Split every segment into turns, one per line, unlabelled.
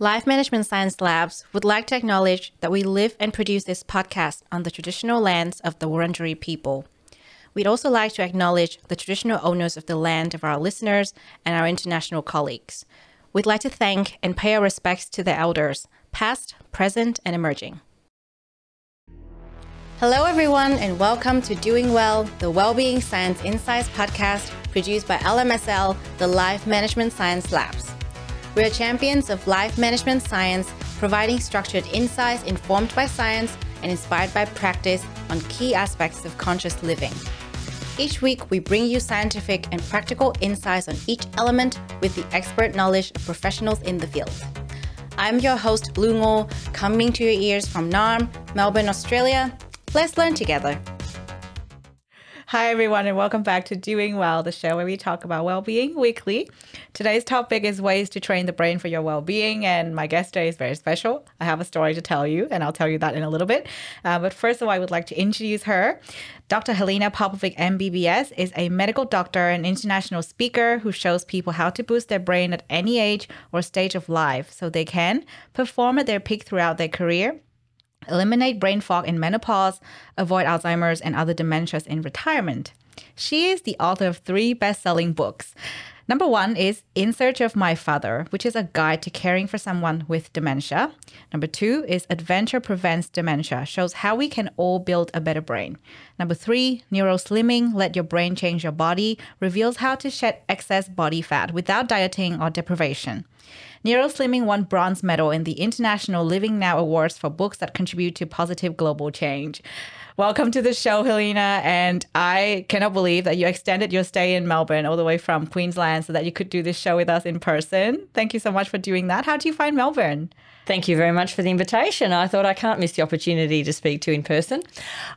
Life Management Science Labs would like to acknowledge that we live and produce this podcast on the traditional lands of the Wurundjeri people. We'd also like to acknowledge the traditional owners of the land of our listeners and our international colleagues. We'd like to thank and pay our respects to the elders, past, present, and emerging. Hello, everyone, and welcome to Doing Well, the Wellbeing Science Insights podcast produced by LMSL, the Life Management Science Labs. We are champions of life management science, providing structured insights informed by science and inspired by practice on key aspects of conscious living. Each week, we bring you scientific and practical insights on each element with the expert knowledge of professionals in the field. I'm your host, Lu Ngo, coming to your ears from Naarm, Melbourne, Australia. Let's learn together.
Hi, everyone, and welcome back to Doing Well, the show where we talk about well being weekly. Today's topic is ways to train the brain for your well being, and my guest today is very special. I have a story to tell you, and I'll tell you that in a little bit. Uh, but first of all, I would like to introduce her. Dr. Helena Popovic, MBBS, is a medical doctor and international speaker who shows people how to boost their brain at any age or stage of life so they can perform at their peak throughout their career eliminate brain fog in menopause, avoid Alzheimer's and other dementias in retirement. She is the author of three best selling books. Number one is In Search of My Father, which is a guide to caring for someone with dementia. Number two is Adventure Prevents Dementia, shows how we can all build a better brain. Number three, Neuroslimming, Let Your Brain Change Your Body, reveals how to shed excess body fat without dieting or deprivation. Neuroslimming won bronze medal in the International Living Now Awards for books that contribute to positive global change. Welcome to the show, Helena. And I cannot believe that you extended your stay in Melbourne all the way from Queensland so that you could do this show with us in person. Thank you so much for doing that. How do you find Melbourne?
Thank you very much for the invitation. I thought I can't miss the opportunity to speak to in person.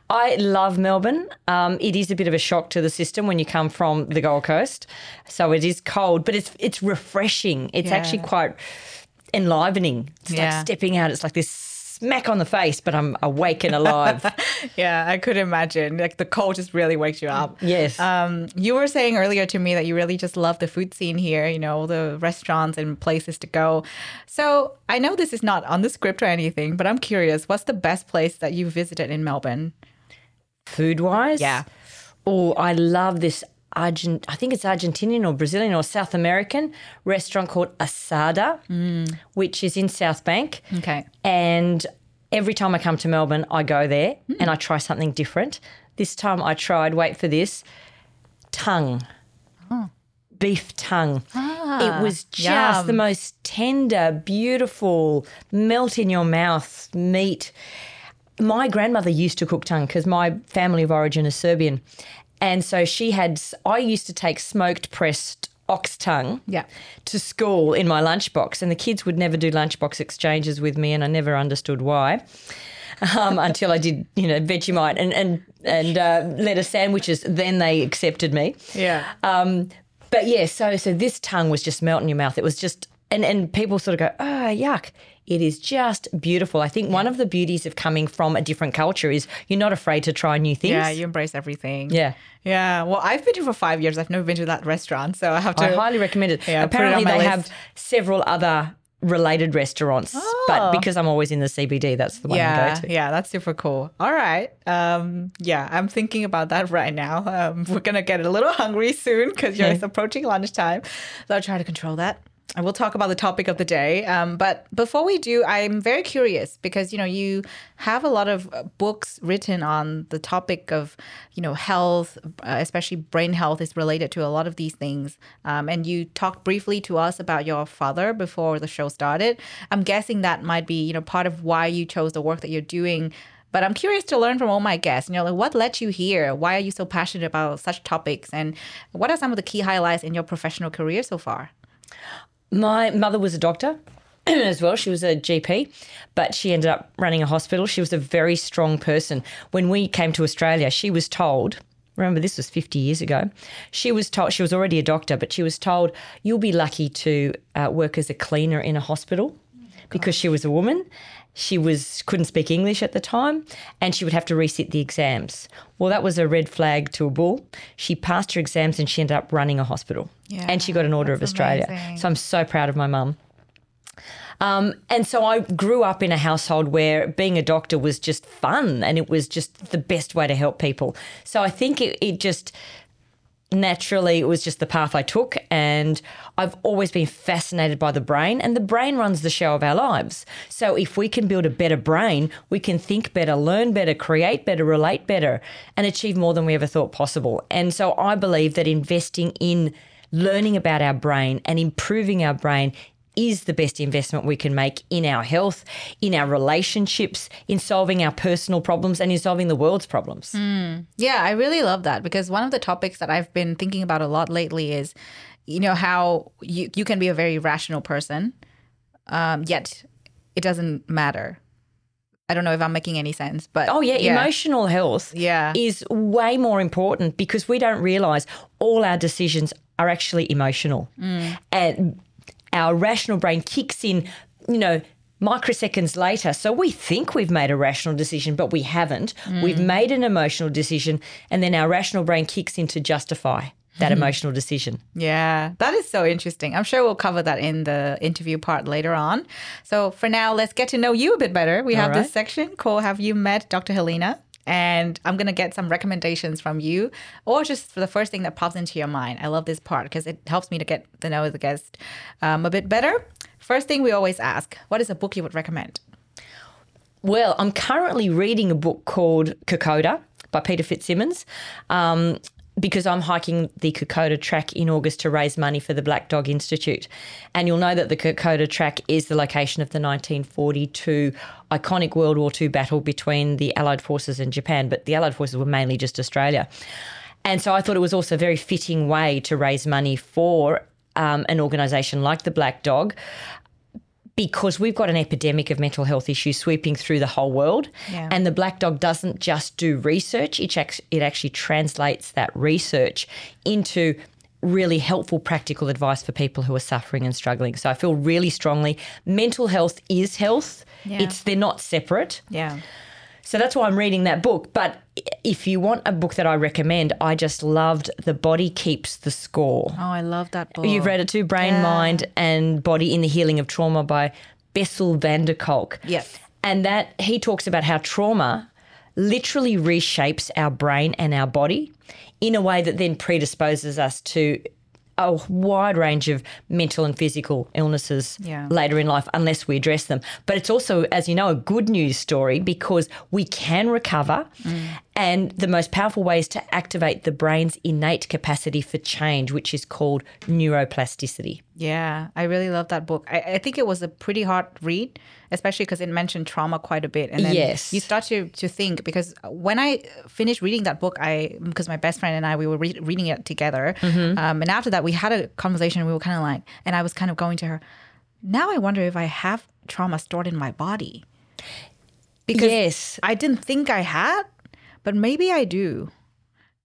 I love Melbourne. Um, it is a bit of a shock to the system when you come from the Gold Coast, so it is cold, but it's it's refreshing. It's yeah. actually quite enlivening. It's yeah. like stepping out. It's like this smack on the face, but I'm awake and alive.
yeah, I could imagine. Like the cold just really wakes you up.
Yes.
Um, you were saying earlier to me that you really just love the food scene here, you know, all the restaurants and places to go. So I know this is not on the script or anything, but I'm curious, what's the best place that you visited in Melbourne?
Food wise?
Yeah.
Oh, I love this Argent, I think it's Argentinian or Brazilian or South American restaurant called Asado, mm. which is in South Bank.
Okay.
And every time I come to Melbourne, I go there mm. and I try something different. This time I tried, wait for this, tongue. Oh. Beef tongue. Ah, it was just yum. the most tender, beautiful, melt in your mouth meat. My grandmother used to cook tongue because my family of origin is Serbian. And so she had, I used to take smoked pressed ox tongue
yeah.
to school in my lunchbox. And the kids would never do lunchbox exchanges with me, and I never understood why. Um, until I did, you know, Vegemite and and and uh, lettuce sandwiches. Then they accepted me.
Yeah.
Um, but yeah, so so this tongue was just melting your mouth. It was just, and and people sort of go, oh yuck. It is just beautiful. I think one of the beauties of coming from a different culture is you're not afraid to try new things.
Yeah, you embrace everything.
Yeah.
Yeah. Well, I've been here for five years. I've never been to that restaurant. So I have to.
I highly recommend it. Yeah, Apparently, it they list. have several other related restaurants. Oh. But because I'm always in the CBD, that's the one
yeah,
I go to.
Yeah, that's super cool. All right. Um, yeah, I'm thinking about that right now. Um, we're going to get a little hungry soon because you're approaching lunchtime. So I'll try to control that and we'll talk about the topic of the day. Um, but before we do, I'm very curious because you know you have a lot of uh, books written on the topic of you know health, uh, especially brain health is related to a lot of these things. Um, and you talked briefly to us about your father before the show started. I'm guessing that might be you know part of why you chose the work that you're doing. But I'm curious to learn from all my guests. You know, like what led you here? Why are you so passionate about such topics? And what are some of the key highlights in your professional career so far?
My mother was a doctor as well. She was a GP, but she ended up running a hospital. She was a very strong person. When we came to Australia, she was told, remember this was 50 years ago, she was told, she was already a doctor, but she was told, you'll be lucky to uh, work as a cleaner in a hospital because she was a woman she was couldn't speak English at the time and she would have to resit the exams. Well, that was a red flag to a bull. She passed her exams and she ended up running a hospital. Yeah, and she got an Order of Australia. Amazing. So I'm so proud of my mum. Um, and so I grew up in a household where being a doctor was just fun and it was just the best way to help people. So I think it, it just naturally it was just the path I took and I've always been fascinated by the brain and the brain runs the show of our lives. So if we can build a better brain, we can think better, learn better, create better, relate better and achieve more than we ever thought possible. And so I believe that investing in learning about our brain and improving our brain is the best investment we can make in our health, in our relationships, in solving our personal problems, and in solving the world's problems.
Yeah, I really love that because one of the topics that I've been thinking about a lot lately is, you know, how you, you can be a very rational person, um, yet it doesn't matter. I don't know if I'm making any sense, but
Oh, yeah, emotional health
Yeah.
is way more important because we don't realize all our decisions are actually emotional. And our rational brain kicks in, you know, microseconds later. So we think we've made a rational decision, but we haven't. Hmm. We've made an emotional decision, and then our rational brain kicks in to justify that hmm. emotional decision.
Yeah, that is so interesting. I'm sure we'll cover that in the interview part later on. So for now, let's get to know you a bit better. We have
All right.
this section called Have You Met Dr. Helena? And I'm going to get some recommendations from you or just for the first thing that pops into your mind. I love this part because it helps me to get to know the guest um, a bit better. First thing we always ask What is a book you would recommend?
Well, I'm currently reading a book called Kokoda by Peter FitzSimons. Um, because I'm hiking the Kokoda track in August to raise money for the Black Dog Institute. And you'll know that the Kokoda track is the location of the 1942 iconic World War II battle between the Allied forces and Japan, but the Allied forces were mainly just Australia. And so I thought it was also a very fitting way to raise money for um, an organisation like the Black Dog because we've got an epidemic of mental health issues sweeping through the whole world.
Yeah.
And the Black Dog doesn't just do research, it, it actually translates that research into really helpful practical advice for people who are suffering and struggling. So I feel really strongly mental health is health.
Yeah.
It's they're not separate.
Yeah.
So that's why I'm reading that book. But if you want a book that I recommend, I just loved The Body Keeps the Score.
Oh, I love that book.
You've read it too, Brain,
Yeah.
Mind, and Body in the Healing of Trauma by Bessel van der Kolk.
Yes.
And that he talks about how trauma literally reshapes our brain and our body in a way that then predisposes us to a wide range of mental and physical illnesses
Yeah.
later in life unless we address them. But it's also, as you know, a good news story because we can recover. Mm. And the most powerful way is to activate the brain's innate capacity for change, which is called neuroplasticity.
Yeah, I really love that book. I, I think it was a pretty hard read, especially because it mentioned trauma quite a bit. And then
Yes.
you start to, to think because when I finished reading that book, I because my best friend and I we were re- reading it together,
Mm-hmm.
um, and after that we had a conversation. We were kind of like, and I was kind of going to her. Now I wonder if I have trauma stored in my body. Because
Yes.
I didn't think I had, but maybe I do.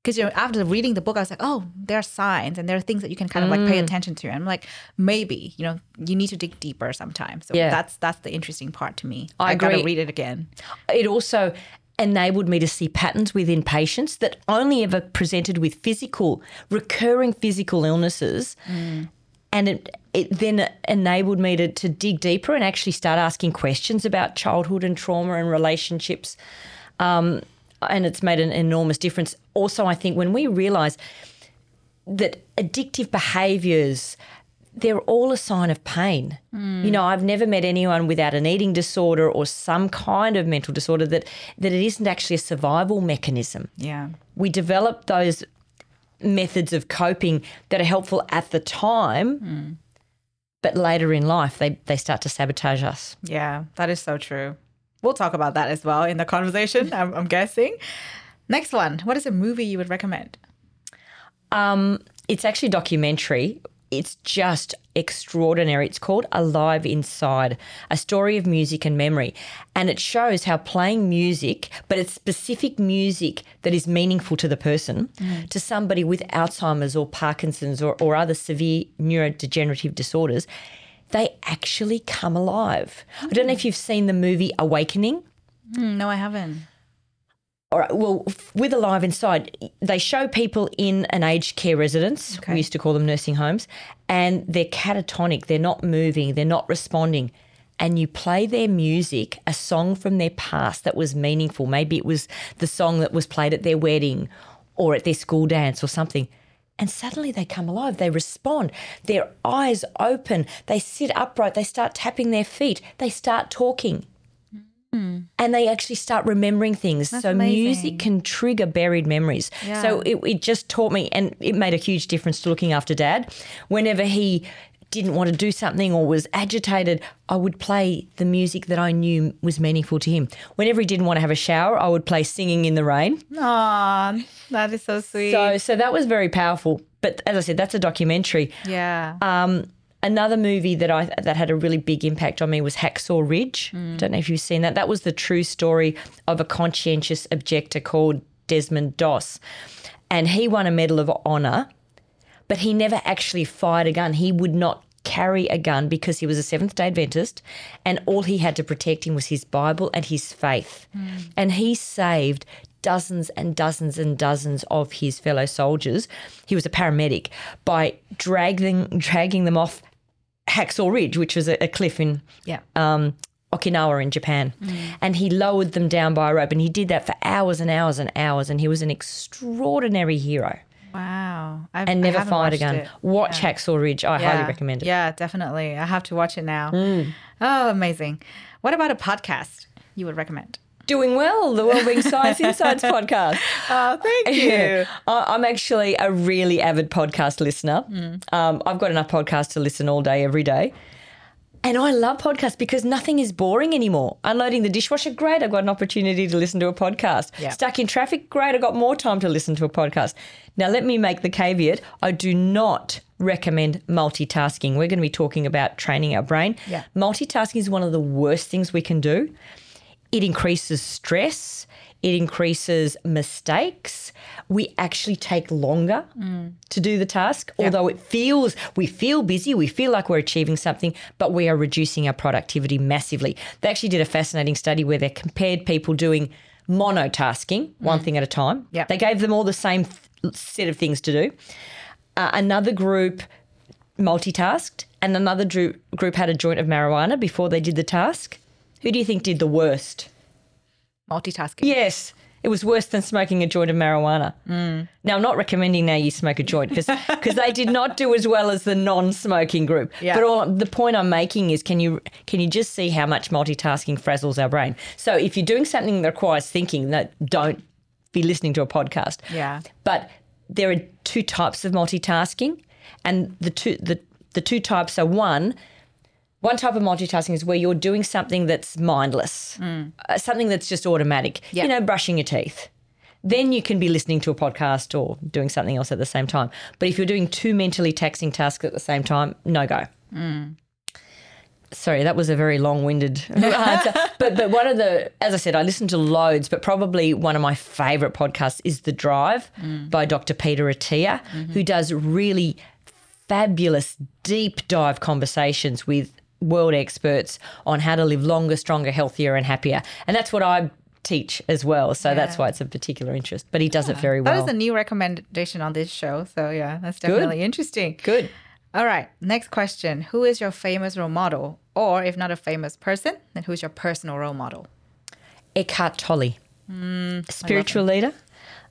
Because you know, after reading the book, I was like, oh, there are signs and there are things that you can kind of like
Mm.
pay attention to. And I'm like, maybe you know, you need to dig deeper sometimes. So
Yeah.
that's that's the interesting part to me.
I
gotta read it again.
It also enabled me to see patterns within patients that only ever presented with physical, recurring physical illnesses. And it, it then enabled me to, to dig deeper and actually start asking questions about childhood and trauma and relationships. Um, and it's made an enormous difference. Also, I think when we realize that addictive behaviors they're all a sign of pain. Hmm. You know, I've never met anyone without an eating disorder or some kind of mental disorder that that it isn't actually a survival mechanism.
Yeah.
We develop those methods of coping that are helpful at the time, hmm. but later in life they they start to sabotage us.
Yeah, that is so true. We'll talk about that as well in the conversation, I'm, I'm guessing. Next one. What is a movie you would recommend?
Um, it's actually a documentary. It's just extraordinary. It's called Alive Inside, a story of music and memory. And it shows how playing music, but it's specific music that is meaningful to the person, to somebody with Alzheimer's or Parkinson's or, or other severe neurodegenerative disorders, they actually come alive. I don't know if you've seen the movie Awakening.
Hmm, no, I haven't.
All right. Well, with Alive Inside, they show people in an aged care residence.
Okay.
We used to call them nursing homes, and they're catatonic. They're not moving. They're not responding. And you play their music, a song from their past that was meaningful. Maybe it was the song that was played at their wedding or at their school dance or something. And suddenly they come alive. They respond. Their eyes open. They sit upright. They start tapping their feet. They start talking hmm. and they actually start remembering things. so
amazing.
music can trigger buried memories.
Yeah.
So it, it just taught me, and it made a huge difference to looking after dad. Whenever he didn't want to do something or was agitated, I would play the music that I knew was meaningful to him. Whenever he didn't want to have a shower, I would play Singing in the Rain.
Aw, that is so sweet.
So, so that was very powerful. But as I said, that's a documentary.
yeah.
Um, another movie that I that had a really big impact on me was Hacksaw Ridge. Don't know if you've seen that. That was the true story of a conscientious objector called Desmond Doss, and he won a Medal of Honor, but he never actually fired a gun. He would not carry a gun because he was a Seventh Day Adventist, and all he had to protect him was his Bible and his faith, and he saved dozens and dozens and dozens of his fellow soldiers. He was a paramedic by dragging dragging them off Hacksaw Ridge, which was a, a cliff in
yeah.
um, Okinawa in Japan, and he lowered them down by a rope, and he did that for hours and hours and hours, and he was an extraordinary hero
wow. I've,
and never fired a gun.
it.
Watch Hacksaw Ridge. I
Yeah.
highly recommend it. Mm.
Yeah, definitely. I have to watch it now. Oh, amazing. What about a podcast you would recommend?
Doing well, the Wellbeing Science Insights podcast.
Oh, thank you.
I'm actually a really avid podcast listener. Um, I've got enough podcasts to listen all day, every day. And I love podcasts because nothing is boring anymore. Unloading the dishwasher, great. I've got an opportunity to listen to a podcast.
Yeah.
Stuck in traffic, great. I've got more time to listen to a podcast. Now, let me make the caveat I do not recommend multitasking. We're going to be talking about training our brain.
Yeah.
Multitasking is one of the worst things we can do. It increases stress, it increases mistakes. We actually take longer to do the task, although it feels we feel busy, we feel like we're achieving something, but we are reducing our productivity massively. They actually did a fascinating study where they compared people doing monotasking, one thing at a time.
Yep.
They gave them all the same th- set of things to do. Uh, another group multitasked, and another dru- group had a joint of marijuana before they did the task. Who do you think did the worst?
Multitasking.
Yes, it was worse than smoking a joint of marijuana. Mm. Now, I'm not recommending now you smoke a joint because they did not do as well as the non-smoking group.
Yeah.
But all, the point I'm making is, can you can you just see how much multitasking frazzles our brain? So if you're doing something that requires thinking, that don't be listening to a podcast.
Yeah.
But there are two types of multitasking, and the two the the two types are one. One type of multitasking is where you're doing something that's mindless, mm. uh, something that's just automatic.
Yeah.
You know, brushing your teeth. Then you can be listening to a podcast or doing something else at the same time. But if you're doing two mentally taxing tasks at the same time, no go. Mm. Sorry, that was a very long-winded answer. But but one of the, as I said, I listen to loads, but probably one of my favourite podcasts is The Drive mm. by Dr. Peter Attia, mm-hmm. who does really fabulous deep dive conversations with world experts on how to live longer, stronger, healthier, and happier. And that's what I teach as well. So that's why it's of particular interest. But he does it very well.
That is a new recommendation on this show. So, yeah, that's definitely interesting.
Good.
All right. Next question Who is your famous role model? Or if not a famous person, then who's your personal role model?
Eckhart Tolle, spiritual leader.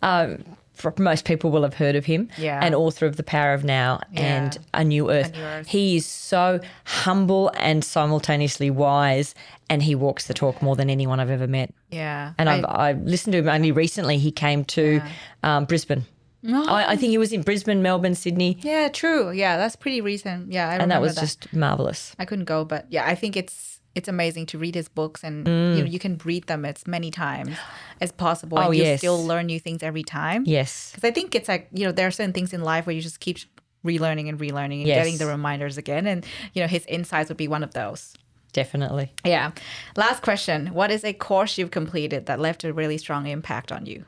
Um, for most people will have heard of him.
Yeah.
And author of The Power of Now and A New Earth.
New Earth.
He is so humble and simultaneously wise, and he walks the talk more than anyone I've ever met.
Yeah.
And
I-
I've, I listened to him only recently. He came to um, Brisbane. I, I think he was in Brisbane, Melbourne, Sydney,
yeah, true. Yeah, that's pretty recent. Yeah, I
and that was just marvelous.
I couldn't go, but yeah, I think it's it's amazing to read his books and you know you can read them as many times as possible, and
Mm. Oh,
you
yes.
still learn new things every time.
Yes.
Because I think it's like you know there are certain things in life where you just keep relearning and relearning and
Yes.
getting the reminders again, and you know his insights would be one of those.
Definitely.
Yeah. Last question: What is a course you've completed that left a really strong impact on you?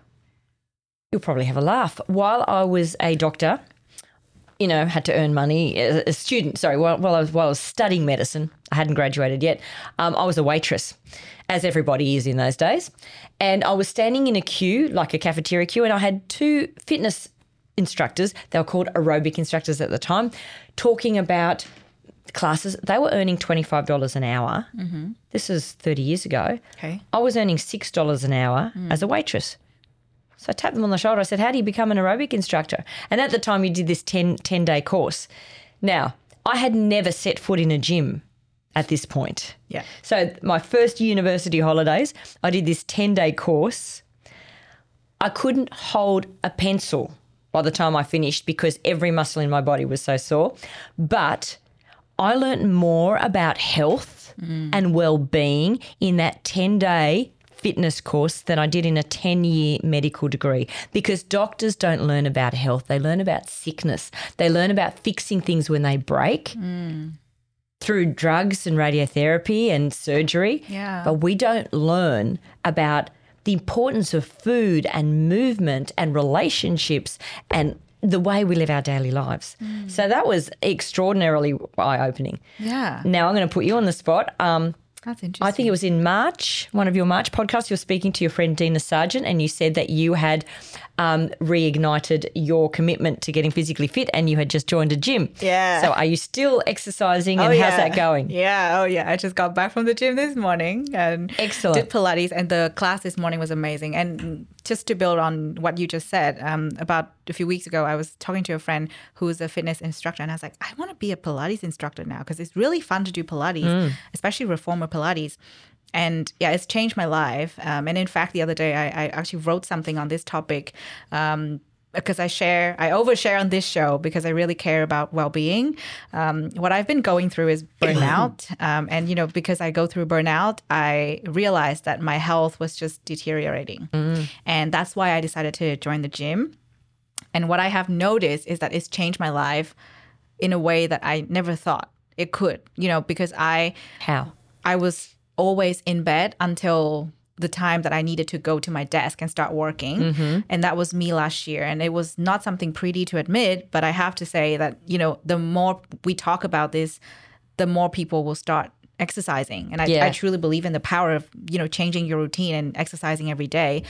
You'll probably have a laugh. While I was a doctor, you know, had to earn money. As a student, sorry, while, while, I, was, while I was studying medicine, I hadn't graduated yet. Um, I was a waitress, as everybody is in those days. And I was standing in a queue, like a cafeteria queue, and I had two fitness instructors, they were called aerobic instructors at the time, talking about classes. They were earning $25 an hour. Mm-hmm. This is 30 years ago.
Okay.
I was earning $6 an hour as a waitress. So I tapped them on the shoulder. I said, How do you become an aerobic instructor? And at the time, you did this 10, 10 day course. Now, I had never set foot in a gym at this point.
Yeah.
So my first university holidays, I did this 10 day course. I couldn't hold a pencil by the time I finished because every muscle in my body was so sore. But I learnt more about health mm. and well being in that 10 day fitness course than I did in a 10 year medical degree because doctors don't learn about health, they learn about sickness, they learn about fixing things when they break. Through drugs and radiotherapy and surgery.
Yeah.
But we don't learn about the importance of food and movement and relationships and the way we live our daily lives. So that was extraordinarily eye opening.
Yeah.
Now I'm going to put you on the spot. Um,
That's interesting.
I think it was in March, one of your March podcasts, you were speaking to your friend Dina Sargent, and you said that you had um, reignited your commitment to getting physically fit and you had just joined a gym.
Yeah.
So are you still exercising and
Oh,
how's
yeah.
that going?
Yeah. Oh, yeah. I just got back from the gym this morning and
Excellent.
did Pilates, and the class this morning was amazing. And just to build on what you just said, um, about a few weeks ago, I was talking to a friend who's a fitness instructor, and I was like, I want to be a Pilates instructor now because it's really fun to do Pilates, especially reformer Pilates. And yeah, it's changed my life. Um, and in fact, the other day, I, I actually wrote something on this topic. Um, because I share, I overshare on this show because I really care about well-being. Um, what I've been going through is burnout, um, and you know, because I go through burnout, I realized that my health was just deteriorating, and that's why I decided to join the gym. And what I have noticed is that it's changed my life in a way that I never thought it could. You know, because I
How?
I was always in bed until the time that I needed to go to my desk and start working. And that was me last year. And it was not something pretty to admit, but I have to say that, you know, the more we talk about this, the more people will start exercising. And I,
Yeah.
I truly believe in the power of, you know, changing your routine and exercising every day.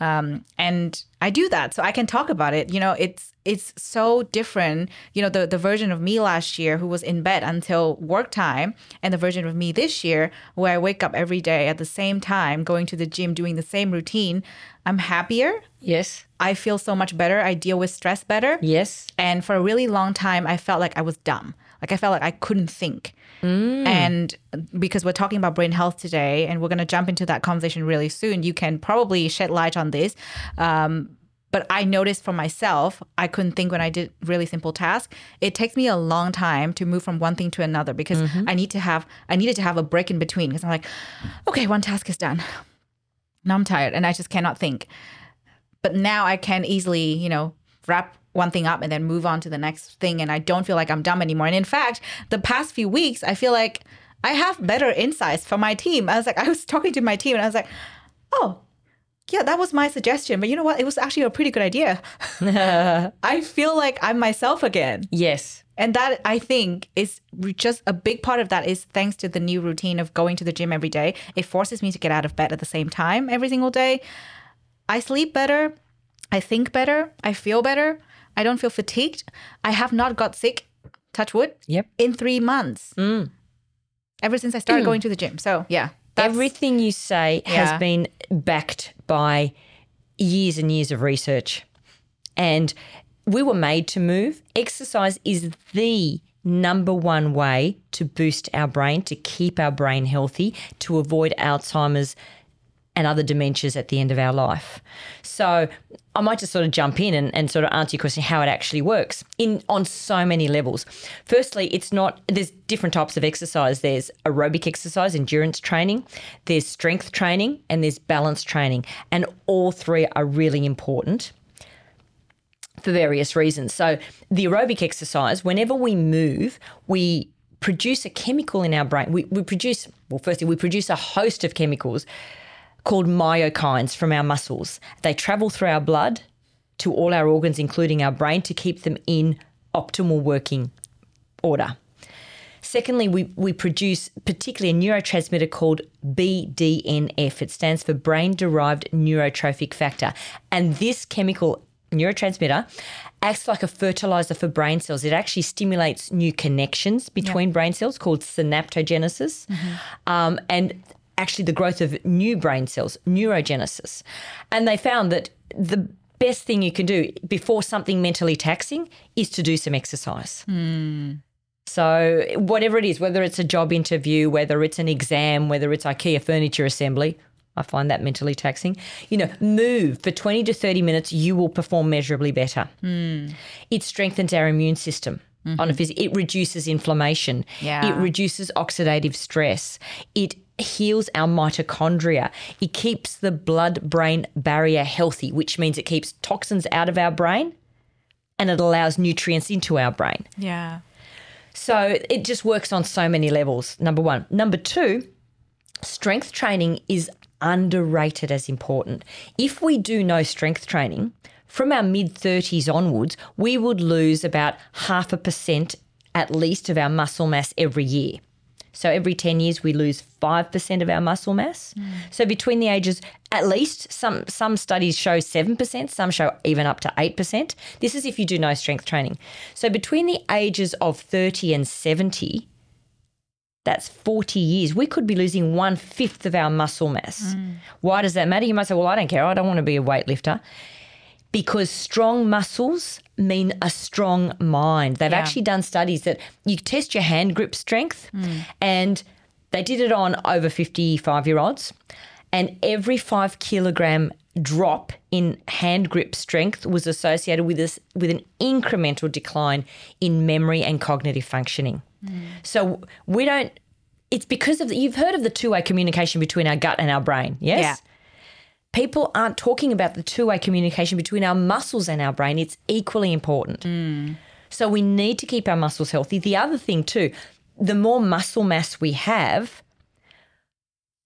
Um, and I do that. So I can talk about it. You know, it's it's so different. You know, the, the version of me last year who was in bed until work time and the version of me this year where I wake up every day at the same time, going to the gym, doing the same routine. I'm happier.
Yes.
I feel so much better. I deal with stress better.
Yes.
And for a really long time, I felt like I was dumb. Like I felt like I couldn't think. And because we're talking about brain health today, and we're going to jump into that conversation really soon, you can probably shed light on this. Um, but I noticed for myself, I couldn't think when I did really simple tasks. It takes me a long time to move from one thing to another because mm-hmm. I need to have I needed to have a break in between because I'm like, okay, one task is done. Now I'm tired and I just cannot think but now I can easily, you know, wrap one thing up and then move on to the next thing. And I don't feel like I'm dumb anymore. And in fact, the past few weeks, I feel like I have better insights for my team. I was like, I was talking to my team and I was like, oh, yeah, that was my suggestion. But you know what? It was actually a pretty good idea. I feel like I'm myself again.
Yes.
And that I think is just a big part of that is thanks to the new routine of going to the gym every day. It forces me to get out of bed at the same time every single day. I sleep better. I think better. I feel better. I don't feel fatigued. I have not got sick, touch wood,
Yep.
in three months. Mm. Ever since I started mm. going to the gym. So, yeah.
Everything you say
Yeah.
has been backed by years and years of research. And we were made to move. Exercise is the number one way to boost our brain, to keep our brain healthy, to avoid Alzheimer's and other dementias at the end of our life. So I might just sort of jump in and, and sort of answer your question how it actually works in on so many levels. Firstly, it's not there's different types of exercise. There's aerobic exercise, endurance training, there's strength training, and there's balance training. And all three are really important for various reasons. So, the aerobic exercise, whenever we move, we produce a chemical in our brain. We, we produce, well, firstly, we produce a host of chemicals called myokines from our muscles. They travel through our blood to all our organs, including our brain, to keep them in optimal working order. Secondly, we, we produce particularly a neurotransmitter called BDNF. It stands for brain derived neurotrophic factor. And this chemical neurotransmitter acts like a fertilizer for brain cells. It actually stimulates new connections between brain cells called synaptogenesis. Um, and actually the growth of new brain cells, neurogenesis. And they found that the best thing you can do before something mentally taxing is to do some exercise. Hmm. So, whatever it is, whether it's a job interview, whether it's an exam, whether it's IKEA furniture assembly, I find that mentally taxing. You know, move for 20 to 30 minutes, you will perform measurably better. Hmm. It strengthens our immune system. On a mm-hmm. phys- it reduces inflammation.
Yeah.
It reduces oxidative stress. It heals our mitochondria. It keeps the blood brain barrier healthy, which means it keeps toxins out of our brain and it allows nutrients into our brain.
Yeah.
So it just works on so many levels. Number one. Number two, strength training is underrated as important. If we do no strength training, from our mid 30s onwards, we would lose about half a percent at least of our muscle mass every year. So every 10 years we lose 5% of our muscle mass. Mm. So between the ages at least some some studies show 7%, some show even up to 8%. This is if you do no strength training. So between the ages of 30 and 70, that's 40 years. We could be losing one fifth of our muscle mass. Mm. Why does that matter? You might say, well, I don't care. I don't want to be a weightlifter. Because strong muscles mean a strong mind. They've
Yeah.
actually done studies that you test your hand grip strength, hmm. and they did it on over 55 year olds. And every five kilogram drop in hand grip strength was associated with this with an incremental decline in memory and cognitive functioning. Hmm. So we don't. It's because of the, you've heard of the two way communication between our gut and our brain. Yes.
Yeah.
People aren't talking about the two way communication between our muscles and our brain. It's equally important. Mm. So we need to keep our muscles healthy. The other thing too, the more muscle mass we have,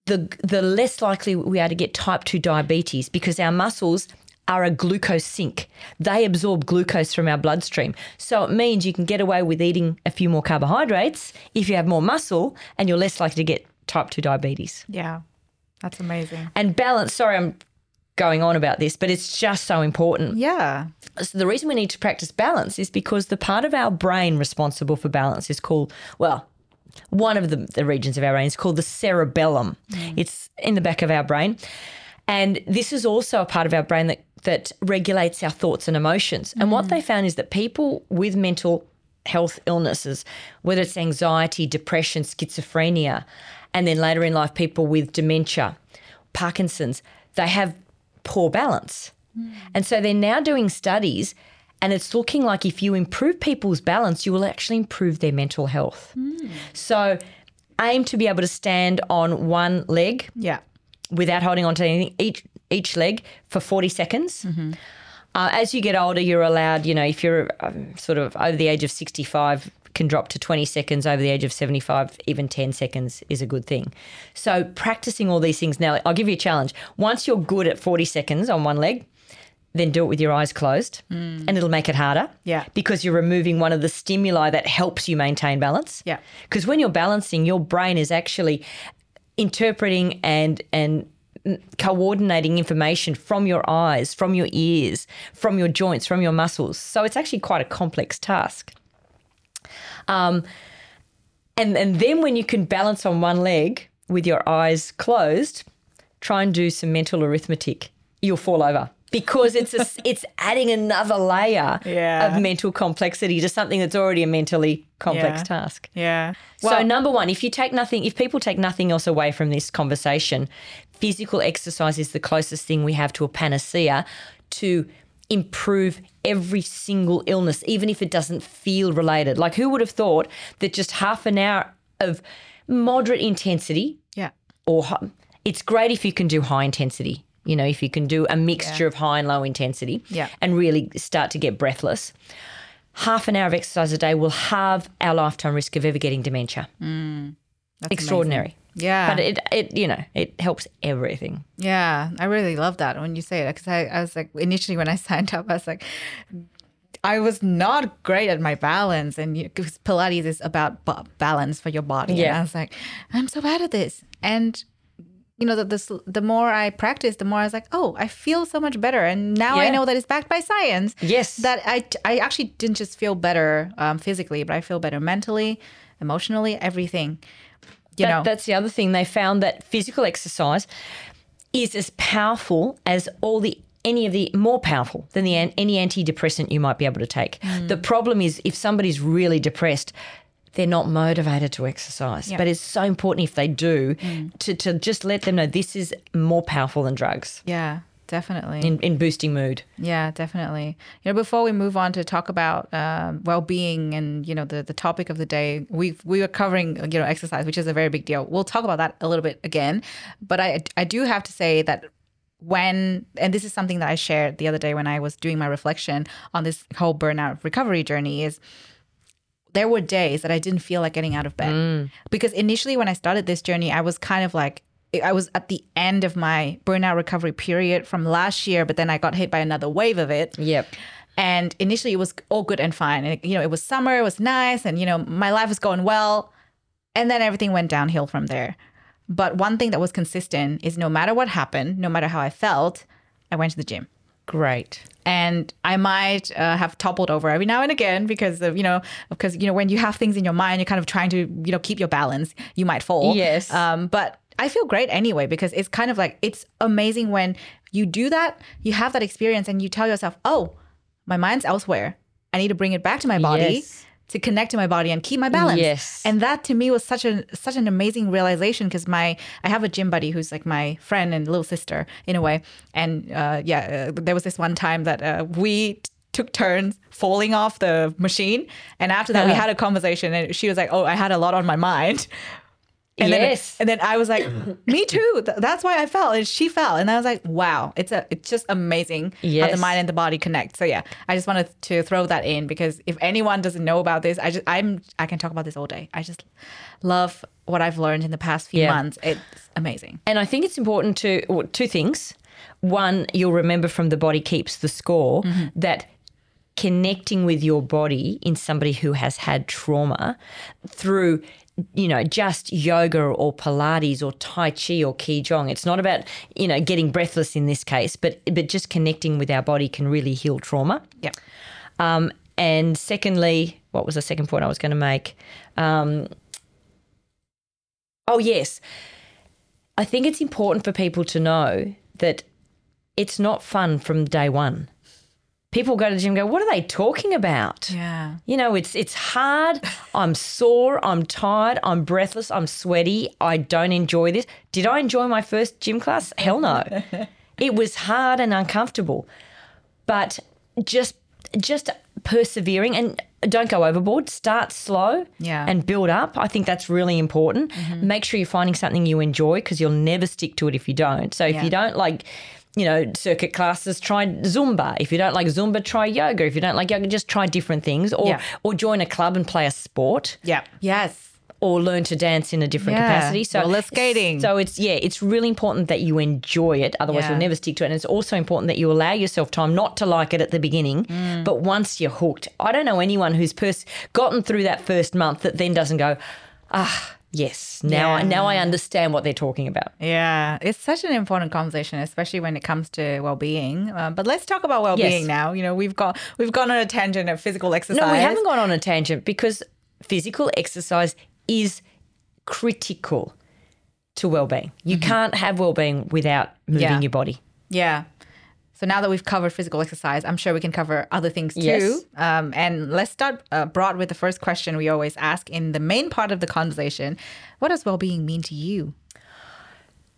the the less likely we are to get type 2 diabetes because our muscles are a glucose sink. They absorb glucose from our bloodstream. So it means you can get away with eating a few more carbohydrates if you have more muscle and you're less likely to get type 2 diabetes.
Yeah. That's amazing.
And balance, sorry I'm going on about this, but it's just so important.
Yeah.
So the reason we need to practice balance is because the part of our brain responsible for balance is called, well, one of the, the regions of our brain is called the cerebellum. Mm. It's in the back of our brain. And this is also a part of our brain that, that regulates our thoughts and emotions. And what mm. they found is that people with mental health illnesses, whether it's anxiety, depression, schizophrenia, and then later in life, people with dementia, Parkinson's, they have poor balance. And so they're now doing studies, and it's looking like if you improve people's balance, you will actually improve their mental health. So aim to be able to stand on one leg
Yeah.
without holding on to anything, each, each leg for 40 seconds. Uh, as you get older, you're allowed, you know, if you're um, sort of over the age of 65, can drop to 20 seconds over the age of 75 even 10 seconds is a good thing so practicing all these things now i'll give you a challenge once you're good at 40 seconds on one leg then do it with your eyes closed mm. and it'll make it harder
Yeah.
because you're removing one of the stimuli that helps you maintain balance
Yeah.
because when you're balancing your brain is actually interpreting and and coordinating information from your eyes, from your ears, from your joints, from your muscles. So it's actually quite a complex task. Um, and and then when you can balance on one leg with your eyes closed, try and do some mental arithmetic. You'll fall over because it's a, it's adding another layer
Yeah.
of mental complexity to something that's already a mentally complex
Yeah.
task.
Yeah.
so number one, if you take nothing, if people take nothing else away from this conversation, physical exercise is the closest thing we have to a panacea to improve every single illness, even if it doesn't feel related. Like who would have thought that just half an hour of moderate intensity
yeah.
or it's great if you can do high intensity. You know, if you can do a mixture of high and low intensity
Yeah.
and really start to get breathless. Half an hour of exercise a day will halve our lifetime risk of ever getting dementia. Mm.
That's
Extraordinary.
amazing. Yeah.
But it, it, you know, it helps everything.
Yeah, I really love that when you say it because I, I was like initially when I signed up, I was like, I was not great at my balance, and because Pilates is about ba- balance for your body. And
Yeah.
I was like, I'm so bad at this, and you know, the, the the more I practiced, the more I was like, oh, I feel so much better, and now I know that it's backed by science.
Yes.
that I I actually didn't just feel better um, physically, but I feel better mentally, emotionally, everything. You
That-
know,
that's the other thing. They found that physical exercise is as powerful as all the any of the more powerful than the any antidepressant you might be able to take.
Mm.
The problem is if somebody's really depressed, they're not motivated to exercise. But it's so important if they do
Mm.
to, to just let them know this is more powerful than drugs
yeah, definitely.
in, in boosting mood.
Yeah, definitely. You know, before we move on to talk about um, well-being and you know the the topic of the day, we we were covering you know exercise, which is a very big deal. We'll talk about that a little bit again, but I I do have to say that when and this is something that I shared the other day when I was doing my reflection on this whole burnout recovery journey is there were days that I didn't feel like getting out of bed because initially when I started this journey, I was kind of like I was at the end of my burnout recovery period from last year, but then I got hit by another wave of it.
Yep.
And initially it was all good and fine. And, you know, it was summer, it was nice, and, you know, my life was going well. And then everything went downhill from there. But one thing that was consistent is no matter what happened, no matter how I felt, I went to the gym
Great.
and I might uh, have toppled over every now and again because of you know because you know when you have things in your mind, you're kind of trying to you know keep your balance. You might fall.
Yes.
Um, but I feel great anyway because it's kind of like it's amazing when you do that, you have that experience, and you tell yourself, "Oh, my mind's elsewhere. I need to bring it back to my body."
Yes.
To connect to my body and keep my balance.
Yes.
And that to me was such an such an amazing realization because my I have a gym buddy who's like my friend and little sister in a way. And uh, yeah, uh, there was this one time that uh, we t- took turns falling off the machine, and after that we had a conversation, and she was like, "Oh, I had a lot on my mind." And
Yes.
Then, and then I was like, "Me too. That's why I fell." And she fell, and I was like, "Wow, it's a it's just amazing how the mind and the body connect." So yeah, I just wanted to throw that in because if anyone doesn't know about this, I just I'm I can talk about this all day. I just love what I've learned in the past few
Yeah.
months. It's amazing.
And I think it's important to well, two things. One, you'll remember from the body keeps the score mm-hmm. that connecting with your body in somebody who has had trauma through you know just yoga or pilates or tai chi or qigong it's not about you know getting breathless in this case but but just connecting with our body can really heal trauma
Yeah.
um, and secondly, what was the second point I was going to make? Um, oh, yes. I think it's important for people to know that it's not fun from day one. People go to the gym and go, What are they talking about?
Yeah.
You know, it's it's hard. I'm sore. I'm tired. I'm breathless. I'm sweaty. I don't enjoy this. Did I enjoy my first gym class? Hell no. it was hard and uncomfortable. But just just persevering and don't go overboard. Start slow
Yeah.
and build up. I think that's really important. Mm-hmm. Make sure you're finding something you enjoy because you'll never stick to it if you don't. So if
Yeah.
you don't like you know, circuit classes, try Zumba. If you don't like Zumba, try yoga. If you don't like yoga, just try different things or
Yeah.
or join a club and play a sport
Yeah. Yes.
or learn to dance in a different
Yeah.
capacity. So
Roller skating.
So it's yeah, it's really important that you enjoy it. Otherwise,
Yeah.
you'll never stick to it. And it's also important that you allow yourself time not to like it at the beginning,
Mm.
but once you're hooked. I don't know anyone who's pers- gotten through that first month that then doesn't go, ah, yes, now I
Yeah.
now I understand what they're talking about.
Yeah, it's such an important conversation, especially when it comes to well-being. Um, but let's talk about well-being
Yes.
now. You know, we've got we've gone on a tangent of physical exercise.
No, we haven't gone on a tangent because physical exercise is critical to well-being. You can't have well-being without moving
Mm-hmm. Yeah.
your body.
Yeah. So now that we've covered physical exercise, I'm sure we can cover other things too.
Yes.
Um, and let's start uh, broad with the first question we always ask in the main part of the conversation. What does well-being mean to you?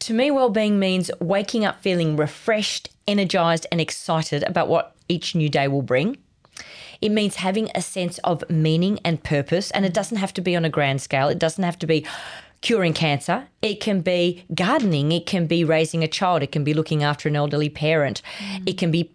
To me, well-being means waking up feeling refreshed, energized, and excited about what each new day will bring. It means having a sense of meaning and purpose, and it doesn't have to be on a grand scale. It doesn't have to be curing cancer. It can be gardening. It can be raising a child. It can be looking after an elderly parent. It can be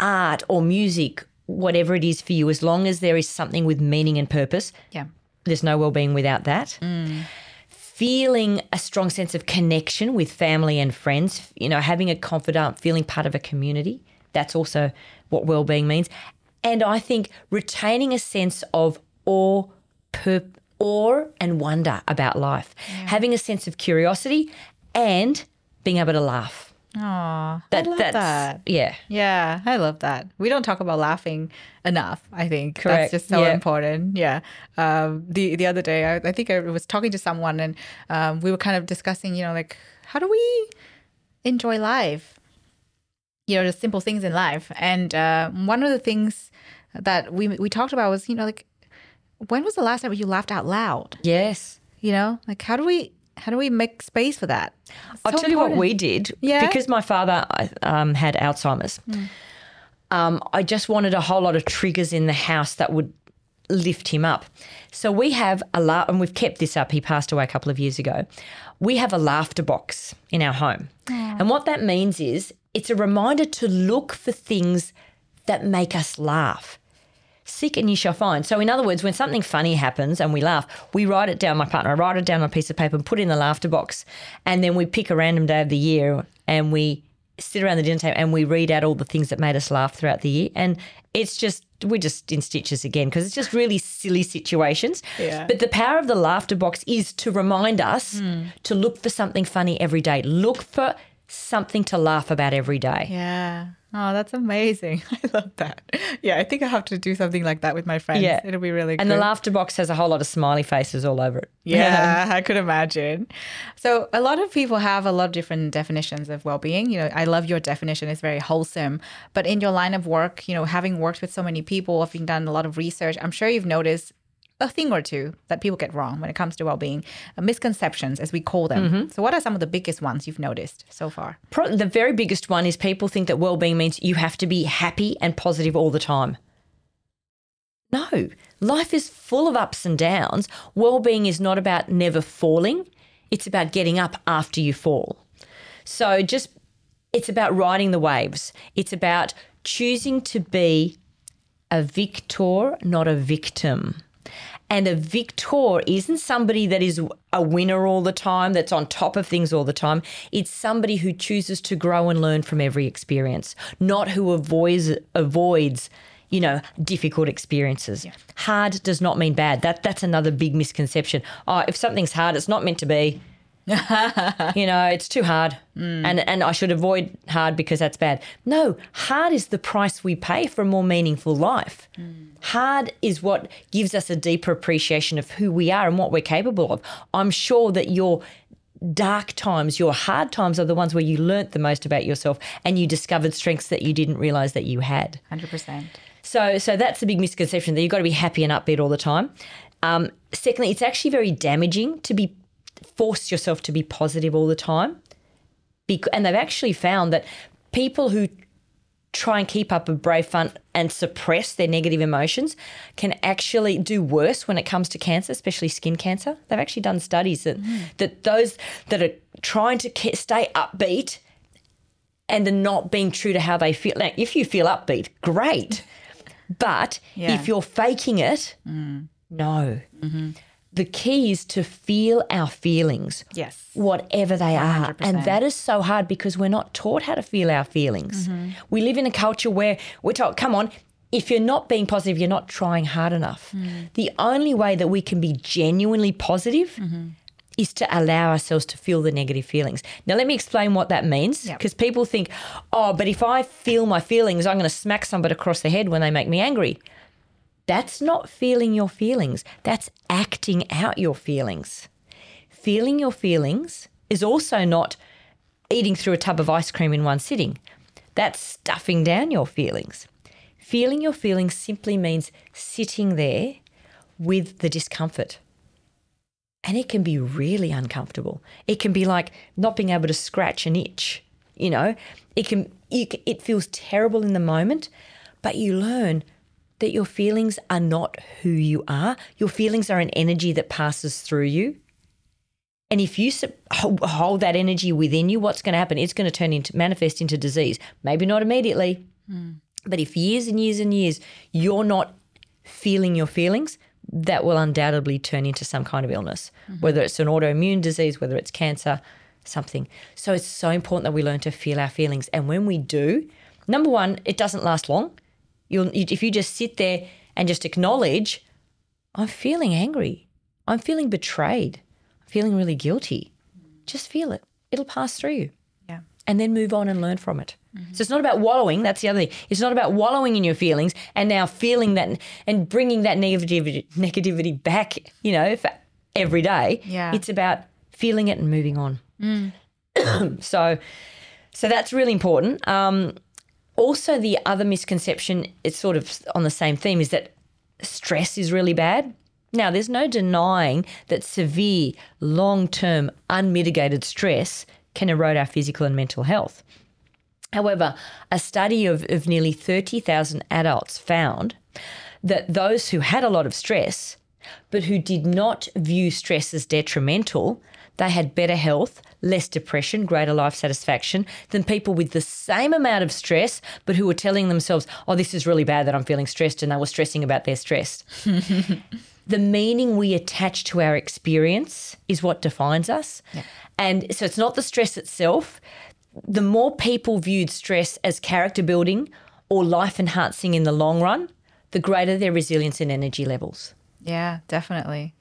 art or music, whatever it is for you, as long as there is something with meaning and purpose.
Yeah.
There's no well-being without that. Mm. Feeling a strong sense of connection with family and friends, you know, having a confidant, feeling part of a community. That's also what well-being means. And I think retaining a sense of awe, per, awe and wonder about life, having a sense of curiosity and being able to laugh.
Aw,
That,
I love
that's,
that.
Yeah.
Yeah, I love that. We don't talk about laughing enough. I think
Correct.
that's just so
Yeah.
important. Yeah. Um, the the other day, I, I think I was talking to someone, and um, we were kind of discussing, you know, like how do we enjoy life? You know, the simple things in life. And uh, one of the things that we we talked about was, you know, like when was the last time you laughed out loud?
Yes.
You know, like how do we how do we make space for that?
I'll
So
tell you what we did.
Yeah?
Because my father um, had Alzheimer's. Um, I just wanted a whole lot of triggers in the house that would lift him up. So we have a laugh, and we've kept this up. He passed away a couple of years ago. We have a laughter box in our home. And what that means is it's a reminder to look for things that make us laugh seek and you shall find. So, in other words, when something funny happens and we laugh, we write it down. My partner, I write it down on a piece of paper and put it in the laughter box. And then we pick a random day of the year and we sit around the dinner table and we read out all the things that made us laugh throughout the year. And it's just, we're just in stitches again because it's just really silly situations.
Yeah.
But the power of the laughter box is to remind us hmm. to look for something funny every day. Look for something to laugh about every day.
Yeah. Oh, that's amazing. I love that. Yeah, I think I have to do something like that with my friends.
Yeah.
It'll be really good.
And the laughter box has a whole lot of smiley faces all over it.
yeah, I could imagine. So, a lot of people have a lot of different definitions of well-being. You know, I love your definition; it's very wholesome. But in your line of work, you know, having worked with so many people, having done a lot of research, I'm sure you've noticed a thing or two that people get wrong when it comes to well-being, uh, misconceptions, as we call them. So, what are some of the biggest ones you've noticed so far?
Pro- the very biggest one is people think that well-being means you have to be happy and positive all the time. No, life is full of ups and downs. Well-being is not about never falling. It's about getting up after you fall. So just it's about riding the waves. It's about choosing to be a victor, not a victim. And a victor isn't somebody that is a winner all the time, that's on top of things all the time. It's somebody who chooses to grow and learn from every experience, not who avoids avoids, you know, difficult experiences. Hard does not mean bad. That that's another big misconception. Oh, if something's hard, it's not meant to be. you know, it's too hard. And and I should avoid hard because that's bad. No, hard is the price we pay for a more meaningful life. Hard is what gives us a deeper appreciation of who we are and what we're capable of. I'm sure that your dark times, your hard times are the ones where you learnt the most about yourself and you discovered strengths that you didn't realize that you had.
100%.
So, so that's the big misconception that you've got to be happy and upbeat all the time. Um, secondly, it's actually very damaging to be force yourself to be positive all the time. And they've actually found that people who try and keep up a brave front and suppress their negative emotions can actually do worse when it comes to cancer, especially skin cancer. They've actually done studies that mm. that those that are trying to stay upbeat and are not being true to how they feel. Now, if you feel upbeat, great. But
Yeah.
if you're faking it, mm. no. Mm-hmm. The key is to feel our feelings,
Yes.
whatever they are.
100%.
And that is so hard because we're not taught how to feel our feelings. Mm-hmm. We live in a culture where we're told, come on, if you're not being positive, you're not trying hard enough. Mm. The only way that we can be genuinely positive mm-hmm. is to allow ourselves to feel the negative feelings. Now, let me explain what that means
Yep.
because people think, oh, but if I feel my feelings, I'm going to smack somebody across the head when they make me angry. That's not feeling your feelings, that's acting out your feelings. Feeling your feelings is also not eating through a tub of ice cream in one sitting. That's stuffing down your feelings. Feeling your feelings simply means sitting there with the discomfort. And it can be really uncomfortable. It can be like not being able to scratch an itch. You know, it can, you, it feels terrible in the moment, but you learn that your feelings are not who you are. Your feelings are an energy that passes through you. And if you hold that energy within you, what's going to happen? It's going to turn into manifest into disease. Maybe not immediately, hmm. but if years and years and years you're not feeling your feelings, that will undoubtedly turn into some kind of illness, mm-hmm. whether it's an autoimmune disease, whether it's cancer, something. So it's so important that we learn to feel our feelings. And when we do, number one, it doesn't last long. You'll if you just sit there and just acknowledge, I'm feeling angry. I'm feeling betrayed. I'm feeling really guilty. Just feel it. It'll pass through you
Yeah.
and then move on and learn from it. So it's not about wallowing. That's the other thing. It's not about wallowing in your feelings and now feeling that and bringing that negativity negativity back. You know, for every day.
Yeah.
It's about feeling it and moving on. so, so that's really important. Um, also, the other misconception, it's sort of on the same theme, is that stress is really bad. Now, there's no denying that severe, long term, unmitigated stress can erode our physical and mental health. However, a study of, of nearly 30,000 adults found that those who had a lot of stress, but who did not view stress as detrimental, they had better health, less depression, greater life satisfaction than people with the same amount of stress, but who were telling themselves, oh, this is really bad that I'm feeling stressed, and they were stressing about their stress. the meaning we attach to our experience is what defines us. And so it's not the stress itself. The more people viewed stress as character building or life enhancing in the long run, the greater their resilience and energy levels.
Yeah, definitely.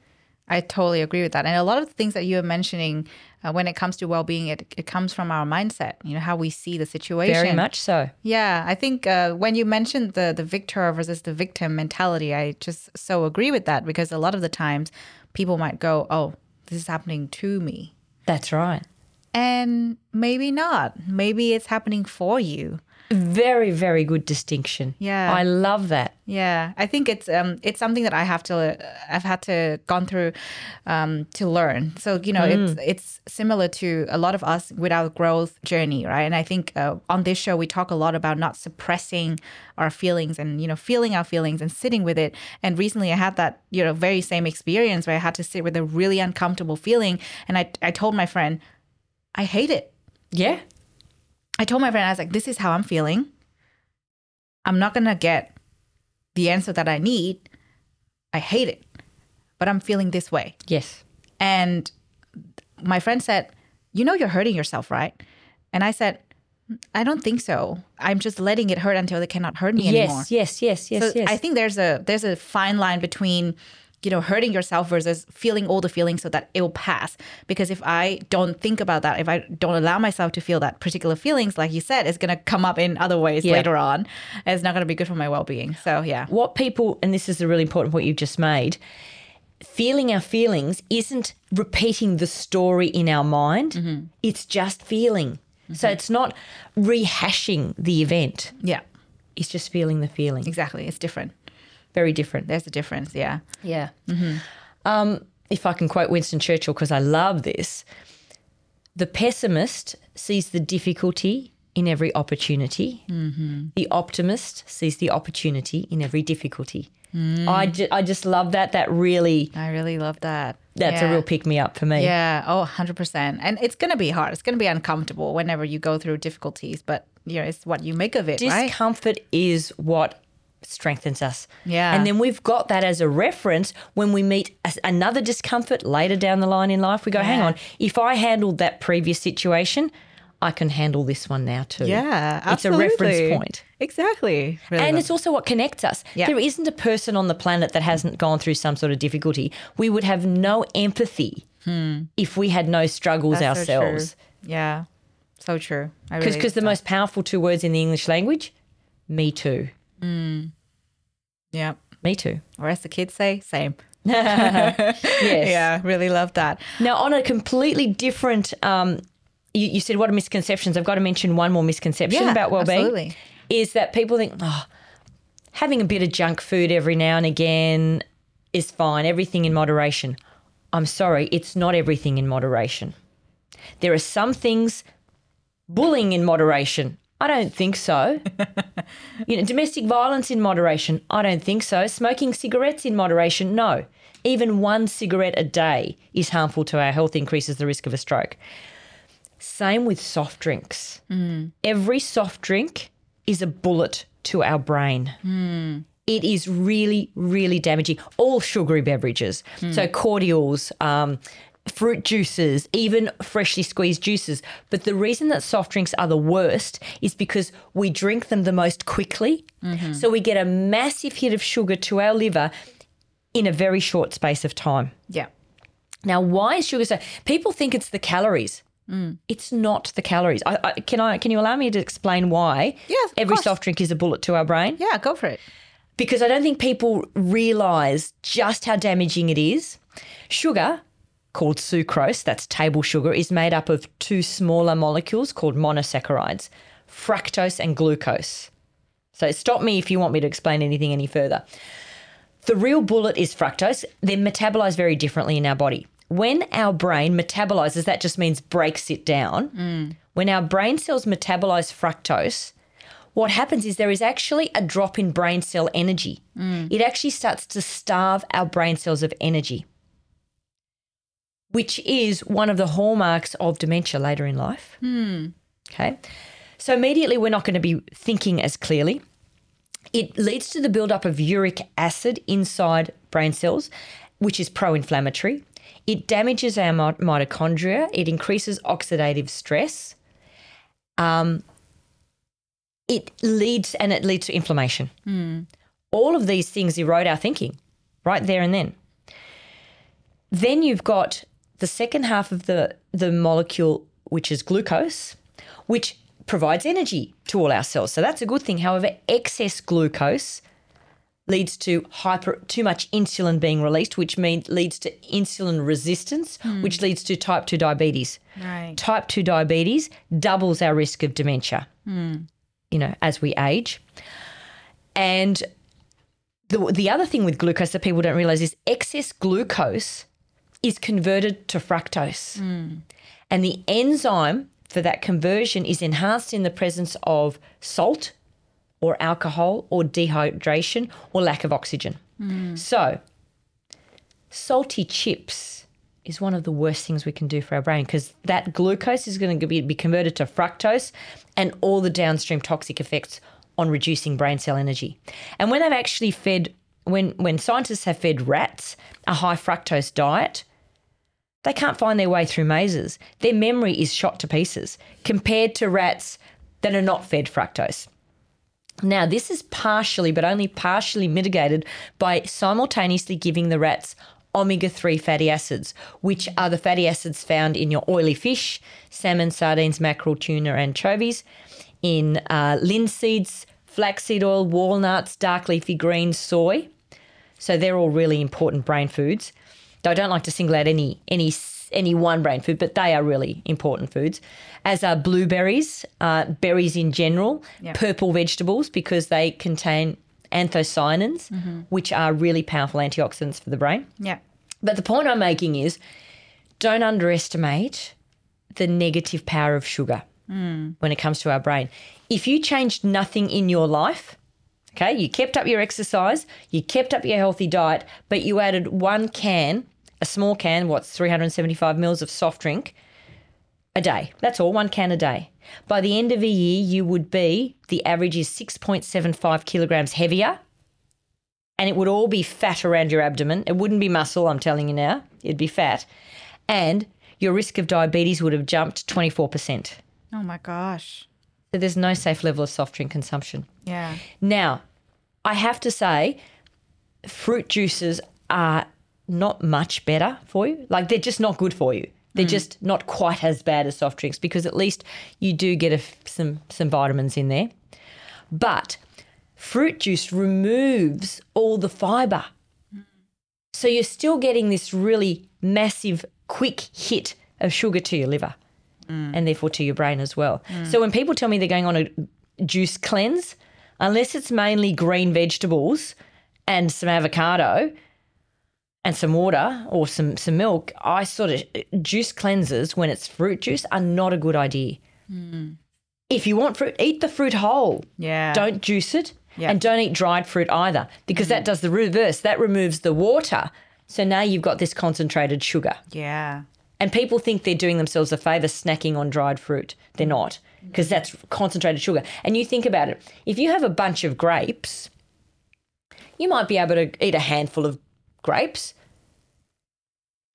I totally agree with that. And a lot of the things that you were mentioning uh, when it comes to well-being, it, it comes from our mindset, you know, how we see the situation.
Very much so.
Yeah, I think uh, when you mentioned the the victor versus the victim mentality, I just so agree with that because a lot of the times people might go, "Oh, this is happening to me,"
That's right.
and maybe not. Maybe it's happening for you.
Very, very good distinction.
Yeah.
I love that.
Yeah, I think it's um it's something that I have to I've had to gone through um to learn. So you know it's it's similar to a lot of us with our growth journey, right? And I think uh, on this show we talk a lot about not suppressing our feelings and you know feeling our feelings and sitting with it. And recently I had that you know very same experience where I had to sit with a really uncomfortable feeling, and I I told my friend I hate it.
Yeah.
I told my friend, I was like, this is how I'm feeling. I'm not going to get the answer that I need. I hate it, but I'm feeling this way.
Yes.
And my friend said, You know, you're hurting yourself, right? And I said, I don't think so. I'm just letting it hurt until it cannot hurt me anymore.
Yes, yes, yes, yes,
So
yes.
I think there's a there's a fine line between you know hurting yourself versus feeling all the feelings so that it will pass. Because if i don't think about that if i don't allow myself to feel that particular feelings like you said it's going to come up in other ways
Yeah.
later on. It's not going to be good for my well-being. So yeah.
What people, and this is a really important point you've just made, feeling our feelings isn't repeating the story in our mind, mm-hmm. it's just feeling. So mm-hmm. it's not rehashing the event,
yeah.
It's just feeling the feeling.
exactly. It's different
Very different.
there's a difference yeah
Yeah. Mm-hmm. Um, if I can quote Winston Churchill, because I love this the pessimist sees the difficulty in every opportunity, mm-hmm. the optimist sees the opportunity in every difficulty. Mm. I, ju- I just love that. That really,
i really love that
that's
Yeah.
a real pick me up for me.
Yeah, oh, 100%. And it's going to be hard. It's going to be uncomfortable whenever you go through difficulties, but you know, it's what you make of it, right?
Discomfort is what strengthens us.
Yeah.
And then we've got that as a reference when we meet a- another discomfort later down the line in life. We go, hang on, if I handled that previous situation, I can handle this one now too.
Yeah,
It's a reference point.
Exactly. Really
And it's also what connects us.
Yeah.
There isn't a person on the planet that hasn't gone through some sort of difficulty. We would have no empathy if we had no struggles
Hmm. That's so
ourselves.
true. yeah, so true. I
Because
really-
the most powerful two words in the English language, me too.
Yeah,
Me too.
or as the kids say, same.
Yes.
Yeah, really love that.
Now, on a completely different, um, you, you said what are misconceptions? I've got to mention one more misconception
Yeah,
about well-being.
absolutely.
Is that people think, oh, having a bit of junk food every now and again is fine. Everything in moderation. I'm sorry, it's not everything in moderation. There are some things bullying in moderation. I don't think so. you know, domestic violence in moderation. I don't think so. Smoking cigarettes in moderation. No. Even one cigarette a day is harmful to our health, increases the risk of a stroke. Same with soft drinks. Hmm. Every soft drink is a bullet to our brain. Hmm. It is really, really damaging. All sugary beverages, hmm. so cordials, um, fruit juices, even freshly squeezed juices. But the reason that soft drinks are the worst is because we drink them the most quickly. So we get a massive hit of sugar to our liver in a very short space of time.
Yeah.
Now, why is sugar so? People think it's the calories.
Mm.
It's not the calories. I, I, can I? Can you allow me to explain why?
Yes,
every
course.
soft drink is a bullet to our brain.
Yeah, go for it.
Because I don't think people realize just how damaging it is. Sugar, called sucrose, that's table sugar, is made up of two smaller molecules called monosaccharides, fructose and glucose. So stop me if you want me to explain anything any further. The real bullet is fructose. They're metabolized very differently in our body. When our brain metabolizes, that just means breaks it down. Mm. When our brain cells metabolize fructose, what happens is there is actually a drop in brain cell energy. Mm. It actually starts to starve our brain cells of energy, which is one of the hallmarks of dementia later in life. Okay. So immediately we're not going to be thinking as clearly. It leads to the buildup of uric acid inside brain cells, which is pro inflammatory. It damages our mi- mitochondria. It increases oxidative stress. Um, it leads and it leads to inflammation. All of these things erode our thinking right there and then. Then you've got the second half of the, the molecule, which is glucose, which provides energy to all our cells. So that's a good thing. However, excess glucose leads to hyper too much insulin being released, which means leads to insulin resistance, hmm. which leads to type 2 diabetes.
Right.
Type 2 diabetes doubles our risk of dementia, hmm. you know, as we age. And the, the other thing with glucose that people don't realize is excess glucose is converted to fructose. And the enzyme for that conversion is enhanced in the presence of salt or alcohol or dehydration or lack of oxygen. So, salty chips is one of the worst things we can do for our brain because that glucose is going to be, be converted to fructose and all the downstream toxic effects on reducing brain cell energy. And when they've actually fed, when, when scientists have fed rats a high fructose diet, they can't find their way through mazes. Their memory is shot to pieces compared to rats that are not fed fructose. Now, this is partially, but only partially mitigated by simultaneously giving the rats omega 3 fatty acids, which are the fatty acids found in your oily fish, salmon, sardines, mackerel, tuna, anchovies, in uh, linseeds, flaxseed oil, walnuts, dark leafy greens, soy. So they're all really important brain foods. Though I don't like to single out any any any one brain food, but they are really important foods. As are blueberries, uh, berries in general, purple vegetables because they contain anthocyanins, mm-hmm. which are really powerful antioxidants for the brain.
Yeah.
But the point I'm making is don't underestimate the negative power of sugar mm. when it comes to our brain. If you changed nothing in your life, okay, you kept up your exercise, you kept up your healthy diet, but you added one can, a small can, what's 375 mils of soft drink a day. That's all, one can a day. By the end of a year, you would be, the average is 6.75 kilograms heavier and it would all be fat around your abdomen. It wouldn't be muscle, I'm telling you now. It'd be fat. And your risk of diabetes would have jumped 24%.
Oh my gosh.
So there's no safe level of soft drink consumption.
Yeah.
Now, I have to say, fruit juices are not much better for you. Like they're just not good for you. They're mm. just not quite as bad as soft drinks because at least you do get a f some some vitamins in there. But fruit juice removes all the fiber. Mm. So you're still getting this really massive quick hit of sugar to your liver mm. and therefore to your brain as well. So when people tell me they're going on a juice cleanse, unless it's mainly green vegetables and some avocado and some water or some some milk, I sort of juice cleanses when it's fruit juice are not a good idea. Hmm. If you want fruit, eat the fruit whole.
Yeah.
Don't juice it.
Yeah.
And don't eat dried fruit either because that hmm. does the reverse. That removes the water. So now you've got this concentrated sugar.
Yeah.
And people think they're doing themselves a favor snacking on dried fruit. They're not, because that's concentrated sugar. And you think about it if you have a bunch of grapes, you might be able to eat a handful of grapes,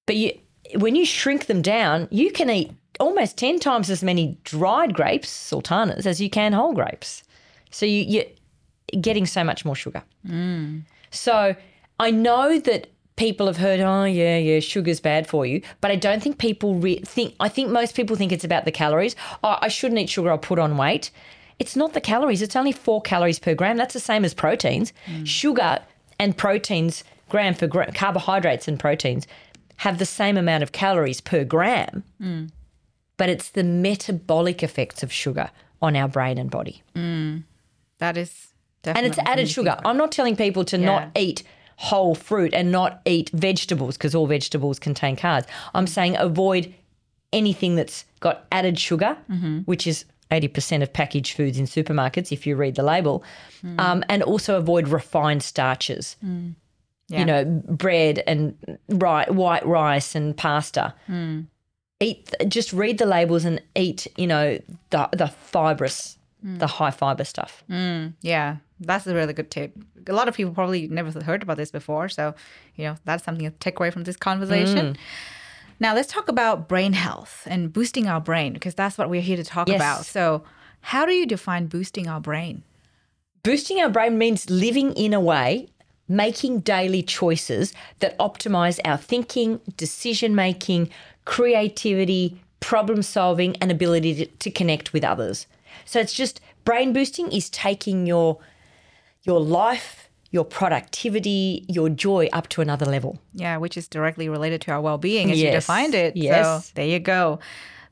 but you when you shrink them down, you can eat almost 10 times as many dried grapes, sultanas, as you can whole grapes. So you, you're getting so much more sugar. Mm. So I know that people have heard, oh, yeah, yeah, sugar's bad for you. But I don't think people re- think, I think most people think it's about the calories. Oh, I shouldn't eat sugar, I'll put on weight. It's not the calories, it's only four calories per gram. That's the same as proteins. Mm. Sugar and proteins, gram for gram, carbohydrates and proteins have the same amount of calories per gram. But it's the metabolic effects of sugar on our brain and body.
That is
And it's added sugar. I'm not telling people to not eat whole fruit and not eat vegetables because all vegetables contain carbs. I'm saying avoid anything that's got added sugar, which is 80% of packaged foods in supermarkets if you read the label, um, and also avoid refined starches.
Yeah.
You know, bread and ri- white rice and pasta. Hmm. Eat just read the labels and eat. You know the the fibrous, hmm. the high fiber stuff. Hmm.
Yeah, that's a really good tip. A lot of people probably never heard about this before, so you know that's something to take away from this conversation.
Mm.
Now let's talk about brain health and boosting our brain because that's what we're here to talk
Yes.
about. So, how do you define boosting our brain?
Boosting our brain means living in a way, making daily choices that optimize our thinking, decision making, creativity, problem solving, and ability to, to connect with others. So it's just brain boosting is taking your your life, your productivity, your joy up to another level.
Yeah, which is directly related to our well-being as you defined it.
Yes.
So there you go.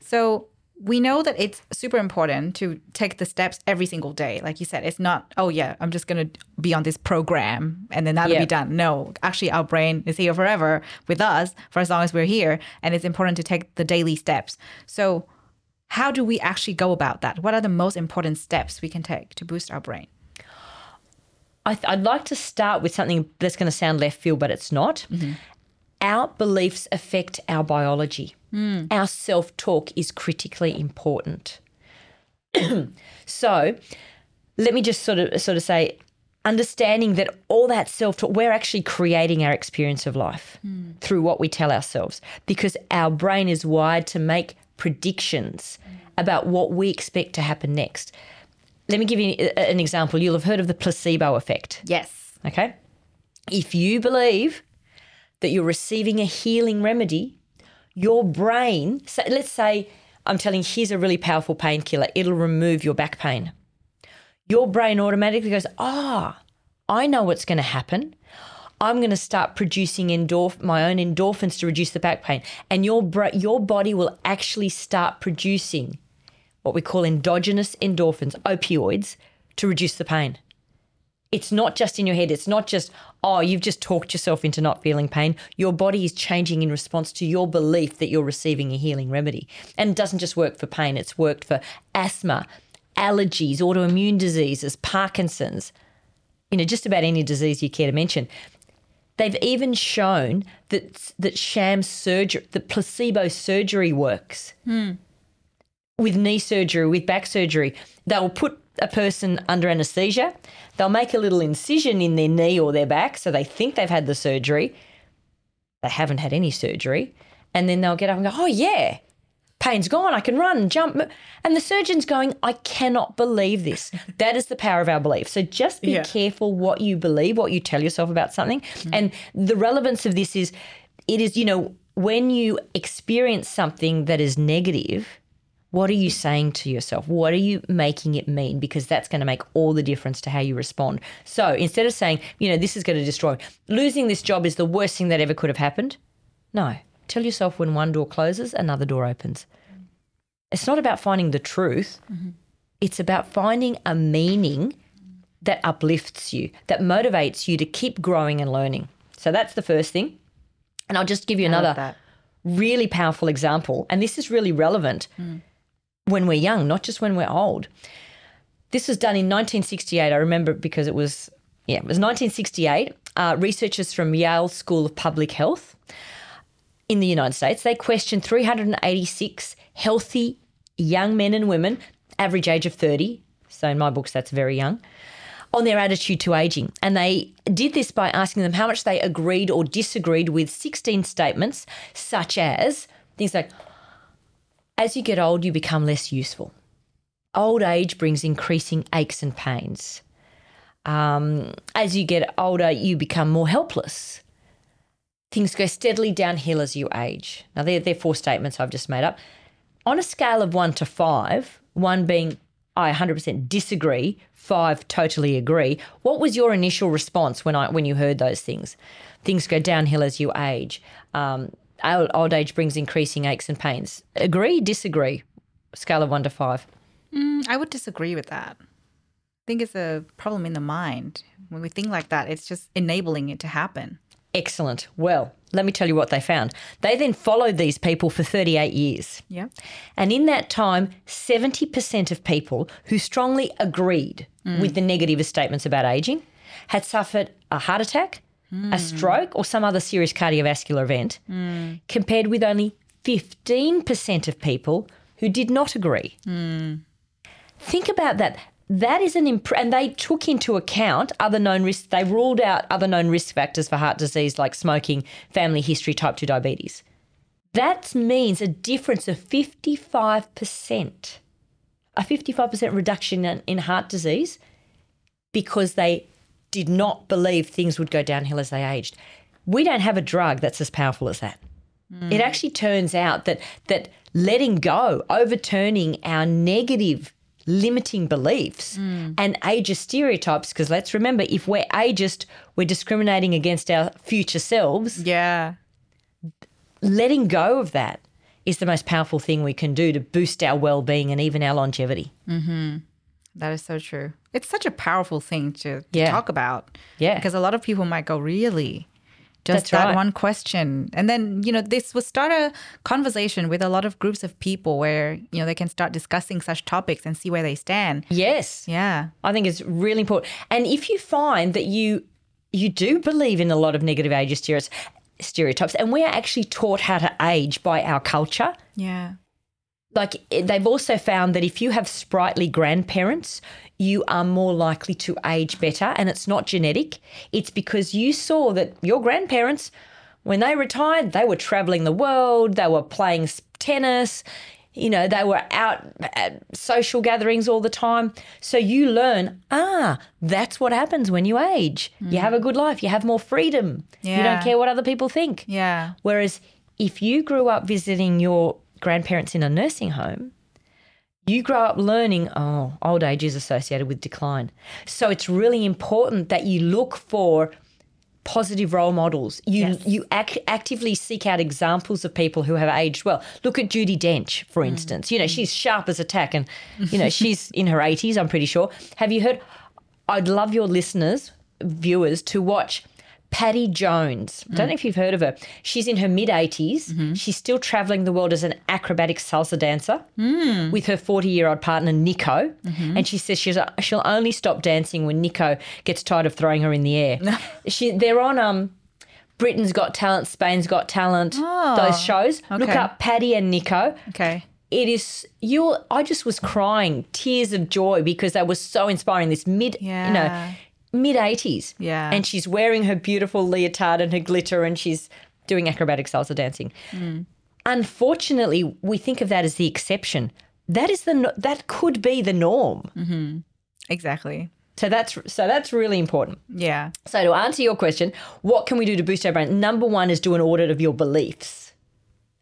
So we know that it's super important to take the steps every single day. Like you said, it's not, oh yeah, I'm just gonna be on this program and then that'll
Yeah.
be done. No, actually our brain is here forever with us for as long as we're here. And it's important to take the daily steps. So how do we actually go about that? What are the most important steps we can take to boost our brain?
I th- I'd like to start with something that's going to sound left field, but it's not. Mm-hmm. Our beliefs affect our biology. Mm. Our self talk is critically important. so, let me just sort of sort of say, understanding that all that self talk, we're actually creating our experience of life mm. through what we tell ourselves, because our brain is wired to make predictions mm. about what we expect to happen next. Let me give you an example. You'll have heard of the placebo effect.
Yes.
Okay. If you believe that you're receiving a healing remedy, your brain, so let's say I'm telling here's a really powerful painkiller, it'll remove your back pain. Your brain automatically goes, ah, I know what's going to happen. I'm going to start producing endorph- my own endorphins to reduce the back pain. And your, bra- your body will actually start producing what we call endogenous endorphins, opioids, to reduce the pain it's not just in your head. It's not just, oh, you've just talked yourself into not feeling pain. Your body is changing in response to your belief that you're receiving a healing remedy. And it doesn't just work for pain, it's worked for asthma, allergies, autoimmune diseases, Parkinson's, you know, just about any disease you care to mention. They've even shown that that sham surgery, that placebo surgery works. Hmm. With knee surgery, with back surgery, they'll put a person under anesthesia. They'll make a little incision in their knee or their back, so they think they've had the surgery. They haven't had any surgery, and then they'll get up and go, "Oh yeah, pain's gone. I can run, jump." And the surgeon's going, "I cannot believe this." that is the power of our belief. So just be
Yeah.
careful what you believe, what you tell yourself about something. Mm-hmm. And the relevance of this is it is, you know, when you experience something that is negative, what are you saying to yourself? What are you making it mean? Because that's going to make all the difference to how you respond. So instead of saying, you know, this is going to destroy, losing this job is the worst thing that ever could have happened. No, tell yourself when one door closes, another door opens. It's not about finding the truth, mm-hmm. it's about finding a meaning that uplifts you, that motivates you to keep growing and learning. So that's the first thing. And I'll just give you
I
another really powerful example. And this is really relevant mm. When we're young, not just when we're old. This was done in 1968. I remember because it was, yeah, it was 1968. Uh, researchers from Yale School of Public Health in the United States, they questioned 386 healthy young men and women, average age of 30. So in my books, that's very young, on their attitude to aging. And they did this by asking them how much they agreed or disagreed with 16 statements, such as things like, as you get old, you become less useful. Old age brings increasing aches and pains. Um, as you get older, you become more helpless. Things go steadily downhill as you age. Now, they're, they're four statements I've just made up. On a scale of one to five, one being I 100% disagree, five totally agree. What was your initial response when I when you heard those things? Things go downhill as you age. Um, old, age brings increasing aches and pains. Agree, disagree. Scale of one to five.
Mm, I would disagree with that. I think it's a problem in the mind. When we think like that, it's just enabling it to happen.
Excellent. Well, let me tell you what they found. They then followed these people for 38 years.
Yeah.
And in that time, 70% of people who strongly agreed with the negative statements about aging had suffered a heart attack, a hmm. stroke, or some other serious cardiovascular event, hmm. compared with only 15% of people who did not agree. Hmm. Think about that. That is an imp- and they took into account other known risks. They ruled out other known risk factors for heart disease like smoking, family history, type 2 diabetes. That means a difference of 55%. A 55% reduction in, in heart disease because they did not believe things would go downhill as they aged. We don't have a drug that's as powerful as that. Hmm. It actually turns out that that letting go, overturning our negative limiting beliefs hmm. and ageist stereotypes, because let's remember, if we're ageist, we're discriminating against our future selves.
Yeah.
Letting go of that is the most powerful thing we can do to boost our well-being and even our longevity. Mm-hmm.
That is so true. It's such a powerful thing to, to
Yeah.
talk about.
Yeah.
Because a lot of people might go, really?
That's
Just that
right.
one question. And then, you know, this will start a conversation with a lot of groups of people where, you know, they can start discussing such topics and see where they stand.
Yes.
Yeah.
I think it's really important. And if you find that you you do believe in a lot of negative age stereotypes, stereotypes, and we are actually taught how to age by our culture,
Yeah.
Like they've also found that if you have sprightly grandparents, you are more likely to age better. And it's not genetic, it's because you saw that your grandparents, when they retired, they were traveling the world, they were playing tennis. You know, they were out at social gatherings all the time. So you learn, ah, that's what happens when you age. You have a good life, you have more freedom. You don't care what other people think.
Yeah.
Whereas if you grew up visiting your grandparents in a nursing home, you grow up learning, oh, old age is associated with decline. So it's really important that you look for positive role models. You
Yes.
you ac- actively seek out examples of people who have aged well. Look at Judi Dench, for mm. instance. You know, she's mm. sharp as a tack and you know, she's in her 80s, I'm pretty sure. Have you heard I'd love your listeners, viewers to watch Paddy Jones. I don't know if you've heard of her. She's in her mid 80s. Mm-hmm. She's still traveling the world as an acrobatic salsa dancer hmm. with her 40 year old partner, Nico. Mm-hmm. And she says she's, she'll only stop dancing when Nico gets tired of throwing her in the air. she, they're on um, Britain's Got Talent, Spain's Got Talent, oh. those shows. Look up Paddy and Nico
Okay.
it is you i just was crying tears of joy because they were so inspiring this mid you know mid 80s
Yeah.
and she's wearing her beautiful leotard and her glitter and she's doing acrobatic salsa dancing
Mm.
unfortunately we think of that as the exception that is the that could be the norm
Exactly.
so that's so that's really important
Yeah.
so to answer your question, what can we do to boost our brain? Number one is do an audit of your beliefs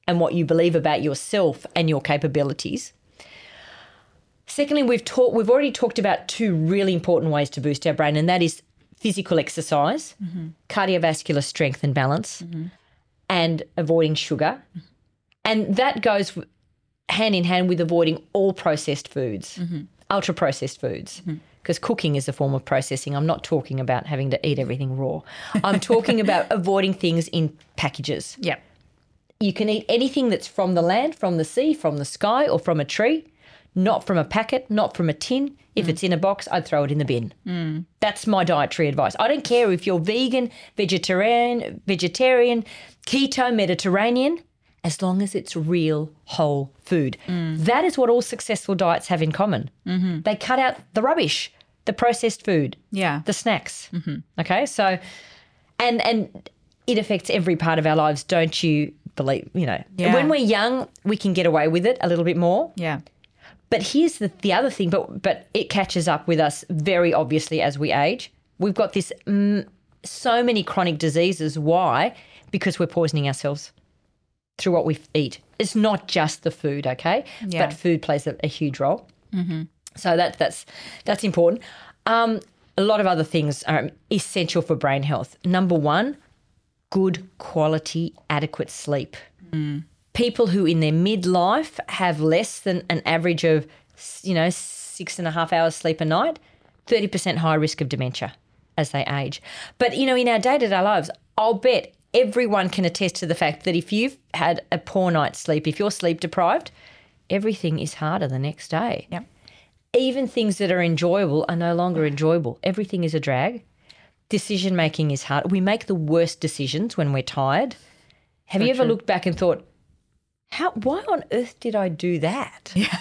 and what you believe about yourself and your capabilities. Secondly, we've talked we've already talked about two really important ways to boost our brain, and that is physical exercise, mm-hmm. cardiovascular strength and balance, mm-hmm. and avoiding sugar. Mm-hmm. And that goes hand in hand with avoiding all processed foods, ultra processed foods. Because cooking is a form of processing. I'm not talking about having to eat everything raw. I'm talking about avoiding things in packages.
Yep.
You can eat anything that's from the land, from the sea, from the sky, or from a tree, not from a packet, not from a tin. If mm. it's in a box, I'd throw it in the bin. Mm. That's my dietary advice. I don't care if you're vegan, vegetarian, vegetarian, keto, Mediterranean, as long as it's real whole food. Mm. That is what all successful diets have in common. Mm-hmm. They cut out the rubbish. the processed food,
Yeah.
the snacks. Mm-hmm. Okay, so and and it affects every part of our lives, don't you believe? You know,
Yeah.
when we're young, we can get away with it a little bit more.
yeah.
But here's the the other thing, but but it catches up with us very obviously as we age. We've got this mm, so many chronic diseases. Why? Because we're poisoning ourselves through what we eat. It's not just the food, okay?
Yeah.
But food plays a, a huge role. So that that's that's important. Um, a lot of other things are essential for brain health. Number one, good quality, adequate sleep. People who in their midlife have less than an average of, you know, six and a half hours sleep a night, 30% higher risk of dementia as they age. But, you know, in our day to day lives, I'll bet everyone can attest to the fact that if you've had a poor night's sleep, if you're sleep deprived, everything is harder the next day
Yep.
even things that are enjoyable are no longer enjoyable. Everything is a drag. Decision making is hard. We make the worst decisions when we're tired. Have you ever looked back and thought, how why on earth did I do that? Yeah.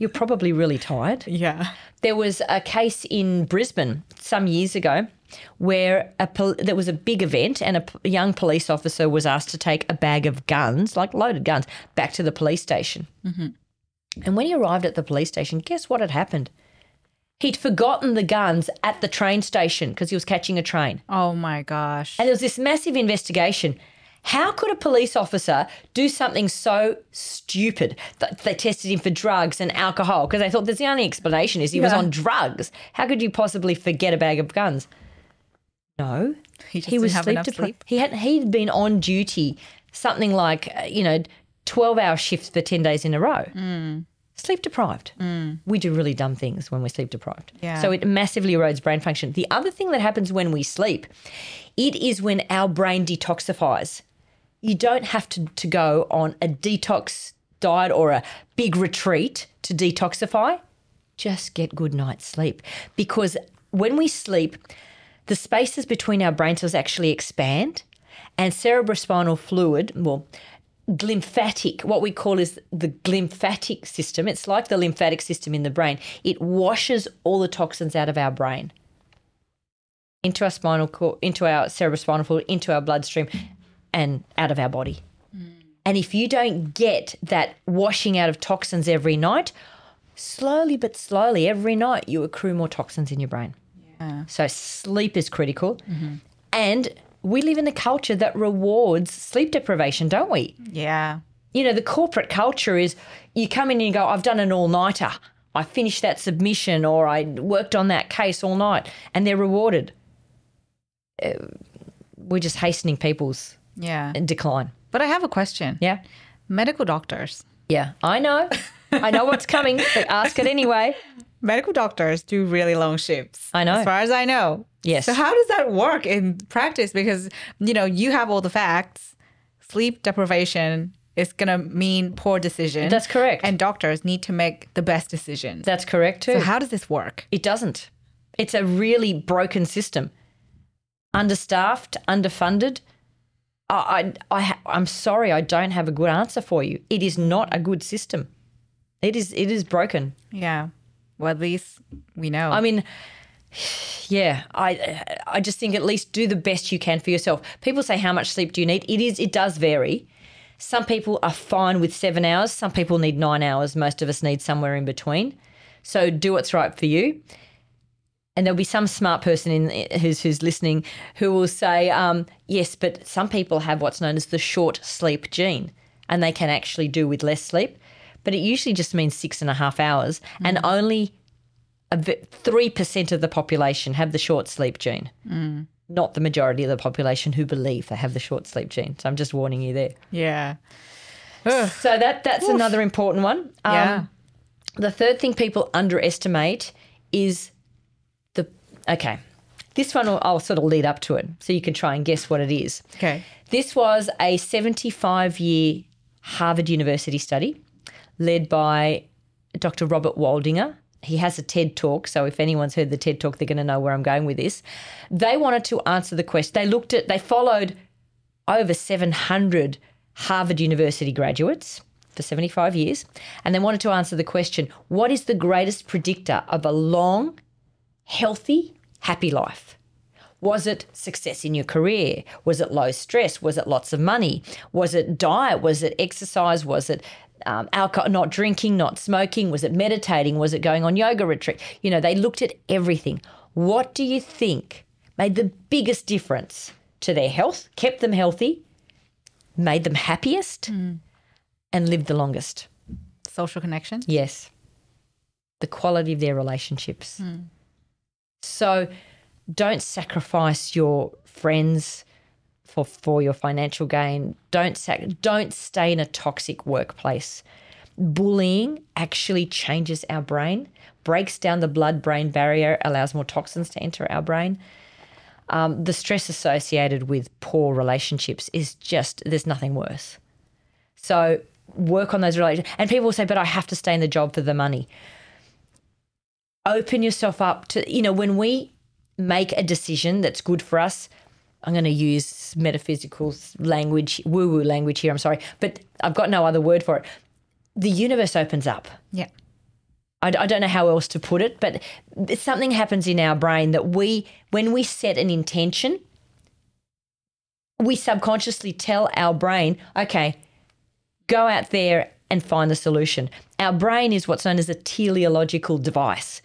You're probably really tired.
Yeah.
There was a case in Brisbane some years ago where a pol- there was a big event and a p- young police officer was asked to take a bag of guns, like loaded guns, back to the police station. Mm-hmm. And when he arrived at the police station, guess what had happened? He'd forgotten the guns at the train station because he was catching a train.
Oh my gosh.
And there was this massive investigation. How could a police officer do something so stupid that they tested him for drugs and alcohol? Because they thought that's the only explanation is he was
Yeah.
on drugs. How could you possibly forget a bag of guns? No,
He just didn't have enough
depri-
sleep?
He had he'd been on duty something like uh, you know twelve hour shifts for ten days in a row.
Mm.
Sleep deprived. We do really dumb things when we're sleep deprived.
Yeah.
So it massively erodes brain function. The other thing that happens when we sleep, it is when our brain detoxifies. You don't have to, to go on a detox diet or a big retreat to detoxify. Just get good night's sleep. Because when we sleep, the spaces between our brain cells actually expand and cerebrospinal fluid, well, lymphatic, what we call is the lymphatic system. It's like the lymphatic system in the brain. It washes all the toxins out of our brain into our spinal cord, into our cerebrospinal fluid, into our bloodstream, and out of our body. Hmm. And if you don't get that washing out of toxins every night, slowly but slowly, every night, you accrue more toxins in your brain. So sleep is critical. Mm-hmm. And we live in a culture that rewards sleep deprivation, don't we?
Yeah.
You know, the corporate culture is you come in and you go, I've done an all nighter. I finished that submission or I worked on that case all night and they're rewarded. Uh, we're just hastening people's
Yeah.
decline.
But I have a question.
Yeah.
Medical doctors.
Yeah. I know. I know what's coming, but ask it anyway.
Medical doctors do really long shifts.
I know.
As far as I know.
Yes.
So how does that work in practice? Because, you know, you have all the facts. Sleep deprivation is going to mean poor decision.
That's correct.
And doctors need to make the best decisions.
That's correct too.
so how does this work?
It doesn't. It's a really broken system. Understaffed, underfunded. I, I, I, I'm sorry, I don't have a good answer for you. It is not a good system. It is, it is broken.
Yeah. Well, at least we know.
I mean, yeah, I, I just think at least do the best you can for yourself. People say, how much sleep do you need? It is, it does vary. Some people are fine with seven hours. Some people need nine hours. Most of us need somewhere in between. So do what's right for you. And there'll be some smart person in who's who's listening who will say, um, yes, but some people have what's known as the short sleep gene, and they can actually do with less sleep. But it usually just means six and a half hours, and only three percent of the population have the short sleep gene. Not the majority of the population who believe they have the short sleep gene. So I'm just warning you there.
yeah.
So that that's another important one. Um,
Yeah.
The third thing people underestimate is the okay. This one will, I'll sort of lead up to it, so you can try and guess what it is.
Okay.
This was a 75 year Harvard University study led by Dr. Robert Waldinger. He has a TED talk, so if anyone's heard the TED talk, they're going to know where I'm going with this. They wanted to answer the question. They looked at, they followed over 700 Harvard University graduates for 75 years, and they wanted to answer the question what is the greatest predictor of a long, healthy, happy life? Was it success in your career? Was it low stress? Was it lots of money? Was it diet? Was it exercise? Was it um, alcohol, not drinking, not smoking? Was it meditating? Was it going on yoga retreat? You know, they looked at everything. What do you think made the biggest difference to their health, kept them healthy, made them happiest, and lived the longest?
Social connection.
Yes. The quality of their relationships. So don't sacrifice your friends for for your financial gain. Don't sac- don't stay in a toxic workplace. Bullying actually changes our brain, breaks down the blood brain barrier, allows more toxins to enter our brain. Um, the stress associated with poor relationships is just there's nothing worse. So work on those relationships. And people will say, but I have to stay in the job for the money. Open yourself up to, you know, when we make a decision that's good for us, I'm going to use metaphysical language, woo woo language here, I'm sorry, but I've got no other word for it. The universe opens up.
Yeah.
I, I don't know how else to put it, but something happens in our brain that we, when we set an intention, we subconsciously tell our brain, okay, go out there and find the solution. Our brain is what's known as a teleological device.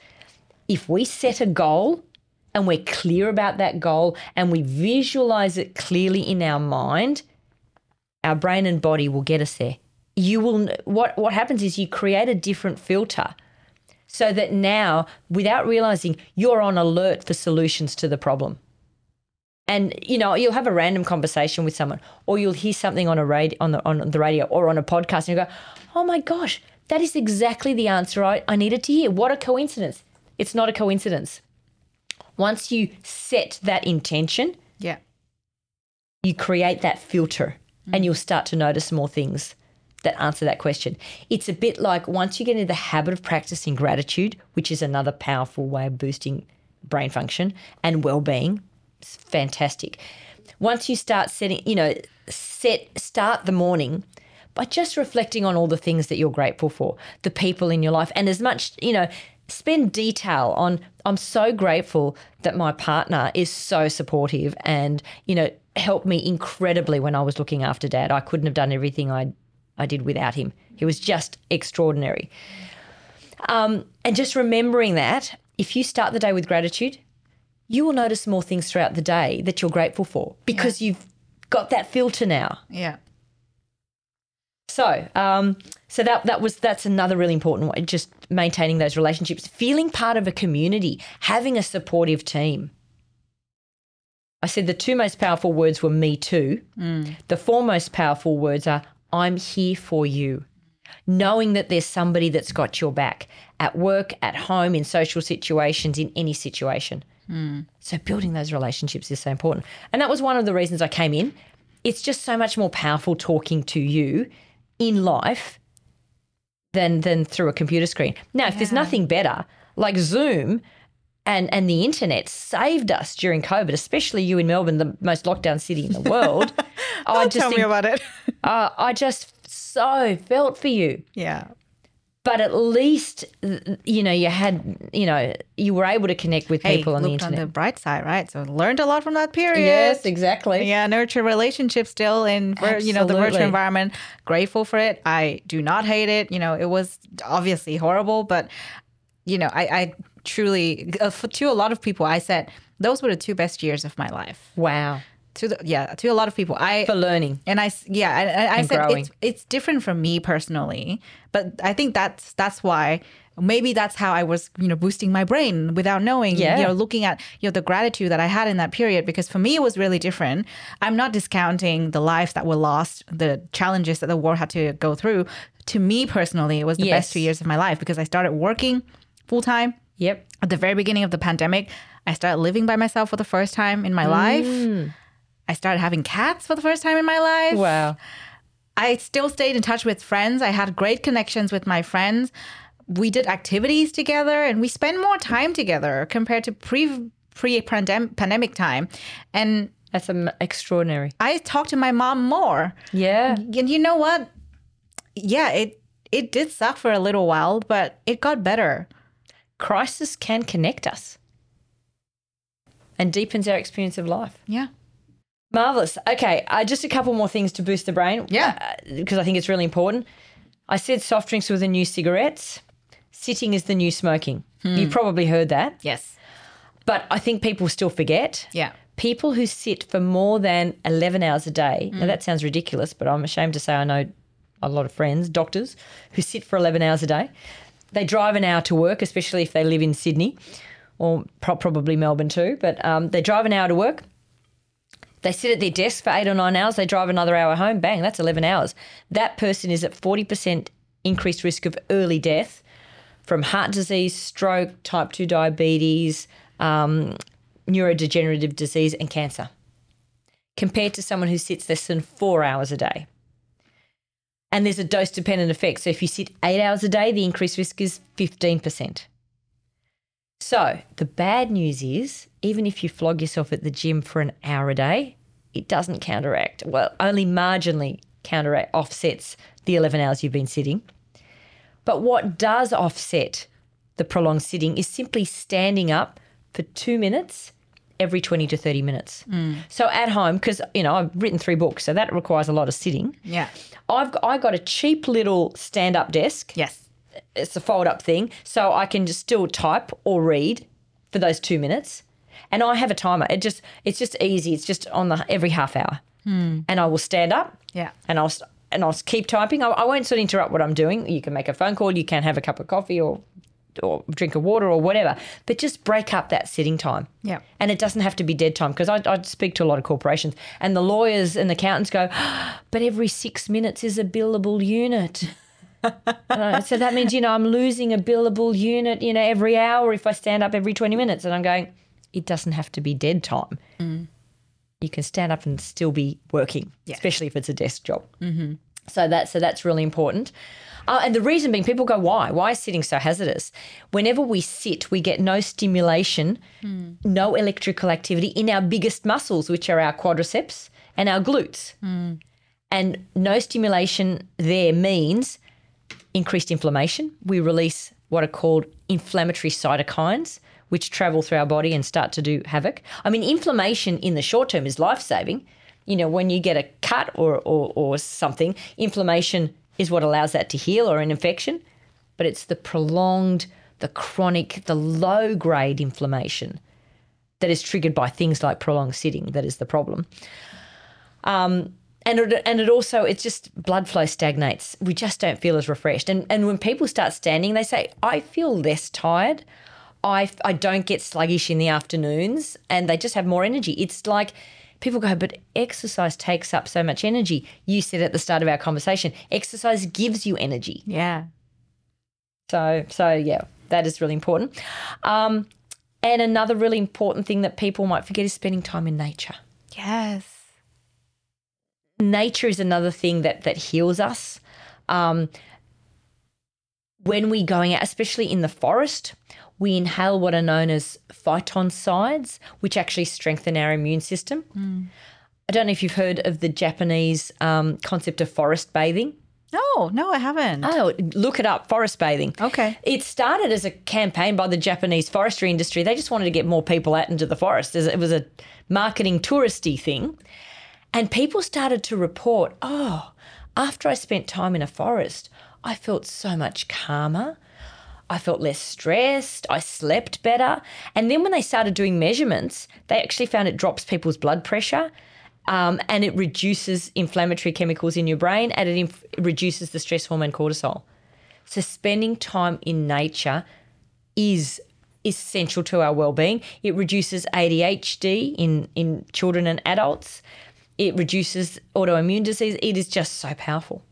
If we set a goal and we're clear about that goal and we visualize it clearly in our mind, our brain and body will get us there. You will what what happens is you create a different filter so that now without realizing you're on alert for solutions to the problem. And you know, you'll have a random conversation with someone, or you'll hear something on a radio, on the on the radio, or on a podcast, and you go, "Oh my gosh, that is exactly the answer I, I needed to hear." What a coincidence! It's not a coincidence. Once you set that intention,
Yeah.
you create that filter, and you'll start to notice more things that answer that question. It's a bit like once you get into the habit of practicing gratitude, which is another powerful way of boosting brain function and well-being it's fantastic. Once you start setting, you know, set start the morning by just reflecting on all the things that you're grateful for, the people in your life, and as much, you know, spend detail on I'm so grateful that my partner is so supportive and, you know, helped me incredibly when I was looking after dad. I couldn't have done everything I I did without him. He was just extraordinary. Um, and just remembering that, if you start the day with gratitude, you will notice more things throughout the day that you're grateful for because you've got that filter now.
Yeah.
So, um, so that that was that's another really important one. Just maintaining those relationships, feeling part of a community, having a supportive team. I said the two most powerful words were "me too." The four most powerful words are "I'm here for you." Knowing that there's somebody that's got your back at work, at home, in social situations, in any situation. So building those relationships is so important. And that was one of the reasons I came in. It's just so much more powerful talking to you in life than than through a computer screen. Now, if there's nothing better, like Zoom and and the internet saved us during COVID, especially you in Melbourne, the most lockdown city in the world. I just
Tell me about it.
uh, I just so felt for you
yeah.
But at least you know you had you know you were able to connect with
Hey,
people on the internet
on the bright side, right? So learned a lot from that period.
yes exactly
Yeah, nurture relationships still in you know the virtual environment. Grateful for it. I do not hate it. You know, it was obviously horrible, but you know, I, I truly uh, to a lot of people, I said those were the two best years of my life.
wow
To the yeah, to a lot of people, I
for learning
and I yeah, and I, I
And
said
growing.
it's it's different from me personally, but I think that's that's why maybe that's how I was you know boosting my brain without knowing.
Yeah.
You know, looking at you know the gratitude that I had in that period because for me it was really different. I'm not discounting the lives that were lost, the challenges that the war had to go through. To me personally, it was the
Yes.
best two years of my life because I started working full time
yep
at the very beginning of the pandemic. I started living by myself for the first time in my life. Mm. I started having cats for the first time in my life.
wow
I still stayed in touch with friends. I had great connections with my friends. We did activities together and we spent more time together compared to pre pre pandemic time. And
that's extraordinary
I talked to my mom more.
yeah
And you know what? Yeah, it it did suck for a little while, but it got better.
crisis can connect us and deepens our experience of life.
Yeah.
Marvelous. Okay, uh, just a couple more things to boost the brain.
Yeah.
because I think it's really important. I said soft drinks were the new cigarettes. Sitting is the new smoking. You've probably heard that,
Yes.
but I think people still forget.
Yeah.
People who sit for more than 11 hours a day, now that sounds ridiculous, but I'm ashamed to say I know a lot of friends, doctors, who sit for 11 hours a day. They drive an hour to work, especially if they live in Sydney or pro- probably Melbourne too, but um, they drive an hour to work. They sit at their desk for eight or nine hours, they drive another hour home, bang, that's 11 hours. That person is at 40% increased risk of early death from heart disease, stroke, type 2 diabetes, um, neurodegenerative disease, and cancer, compared to someone who sits less than four hours a day. And there's a dose dependent effect. So if you sit eight hours a day, the increased risk is 15%. So the bad news is, even if you flog yourself at the gym for an hour a day, it doesn't counteract, well, only marginally counteract, offsets the 11 hours you've been sitting. But what does offset the prolonged sitting is simply standing up for two minutes every 20 to 30 minutes. Mm. So at home, because, you know, I've written three books, so that requires a lot of sitting.
Yeah.
I've I got a cheap little stand up desk
Yes.
It's a fold up thing, so I can just still type or read for those two minutes. And I have a timer. It just it's just easy. It's just on the every half hour, hmm. and I will stand up.
Yeah.
and I'll and I'll keep typing. I, I won't sort of interrupt what I'm doing. You can make a phone call. You can have a cup of coffee or or drink of water or whatever. But just break up that sitting time.
Yeah.
And it doesn't have to be dead time because I, I speak to a lot of corporations and the lawyers and accountants go, but every six minutes is a billable unit. Uh, so that means, you know, I'm losing a billable unit, you know, every hour if I stand up every 20 minutes. And I'm going, it doesn't have to be dead time. You can stand up and still be working, especially if it's a desk job. Mm-hmm. So that's so that's really important. Uh, and the reason being, people go, why? Why is sitting so hazardous? Whenever we sit, we get no stimulation, no electrical activity in our biggest muscles, which are our quadriceps and our glutes. And no stimulation there means increased inflammation. We release what are called inflammatory cytokines, which travel through our body and start to do havoc. I mean, inflammation in the short term is life saving. You know, when you get a cut or, or, or something, inflammation is what allows that to heal or an infection. But it's the prolonged, the chronic, the low grade inflammation that is triggered by things like prolonged sitting that is the problem um, and it, and it also it's just blood flow stagnates. We just don't feel as refreshed. And and when people start standing, they say, "I feel less tired. I I don't get sluggish in the afternoons, and they just have more energy." It's like people go, "But exercise takes up so much energy." You said at the start of our conversation, exercise gives you energy.
Yeah.
So so yeah, that is really important. Um, and another really important thing that people might forget is spending time in nature.
Yes.
Nature is another thing that that heals us. Um, when we're going out, especially in the forest, we inhale what are known as phytoncides, which actually strengthen our immune system. I don't know if you've heard of the Japanese um, concept of forest bathing.
No, no, I haven't.
Oh, look it up, forest bathing.
Okay.
It started as a campaign by the Japanese forestry industry. They just wanted to get more people out into the forest. It was a marketing touristy thing. And people started to report, oh, after I spent time in a forest, I felt so much calmer. I felt less stressed. I slept better. And then when they started doing measurements, they actually found it drops people's blood pressure um, and it reduces inflammatory chemicals in your brain and it inf- reduces the stress hormone cortisol. So spending time in nature is essential to our well-being. It reduces ADHD in in children and adults. It reduces autoimmune disease. It is just so powerful.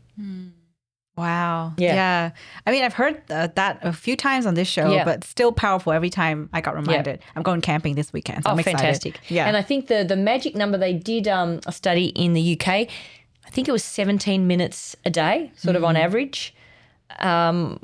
Wow.
Yeah.
I mean, I've heard uh, that a few times on this show,
Yeah.
but still powerful every time I got reminded. I'm going camping this weekend. So
Oh,
I'm excited.
fantastic!
Yeah.
and I think the the magic number they did um, a study in the UK. I think it was 17 minutes a day, sort of on
Mm-hmm.
average. Um,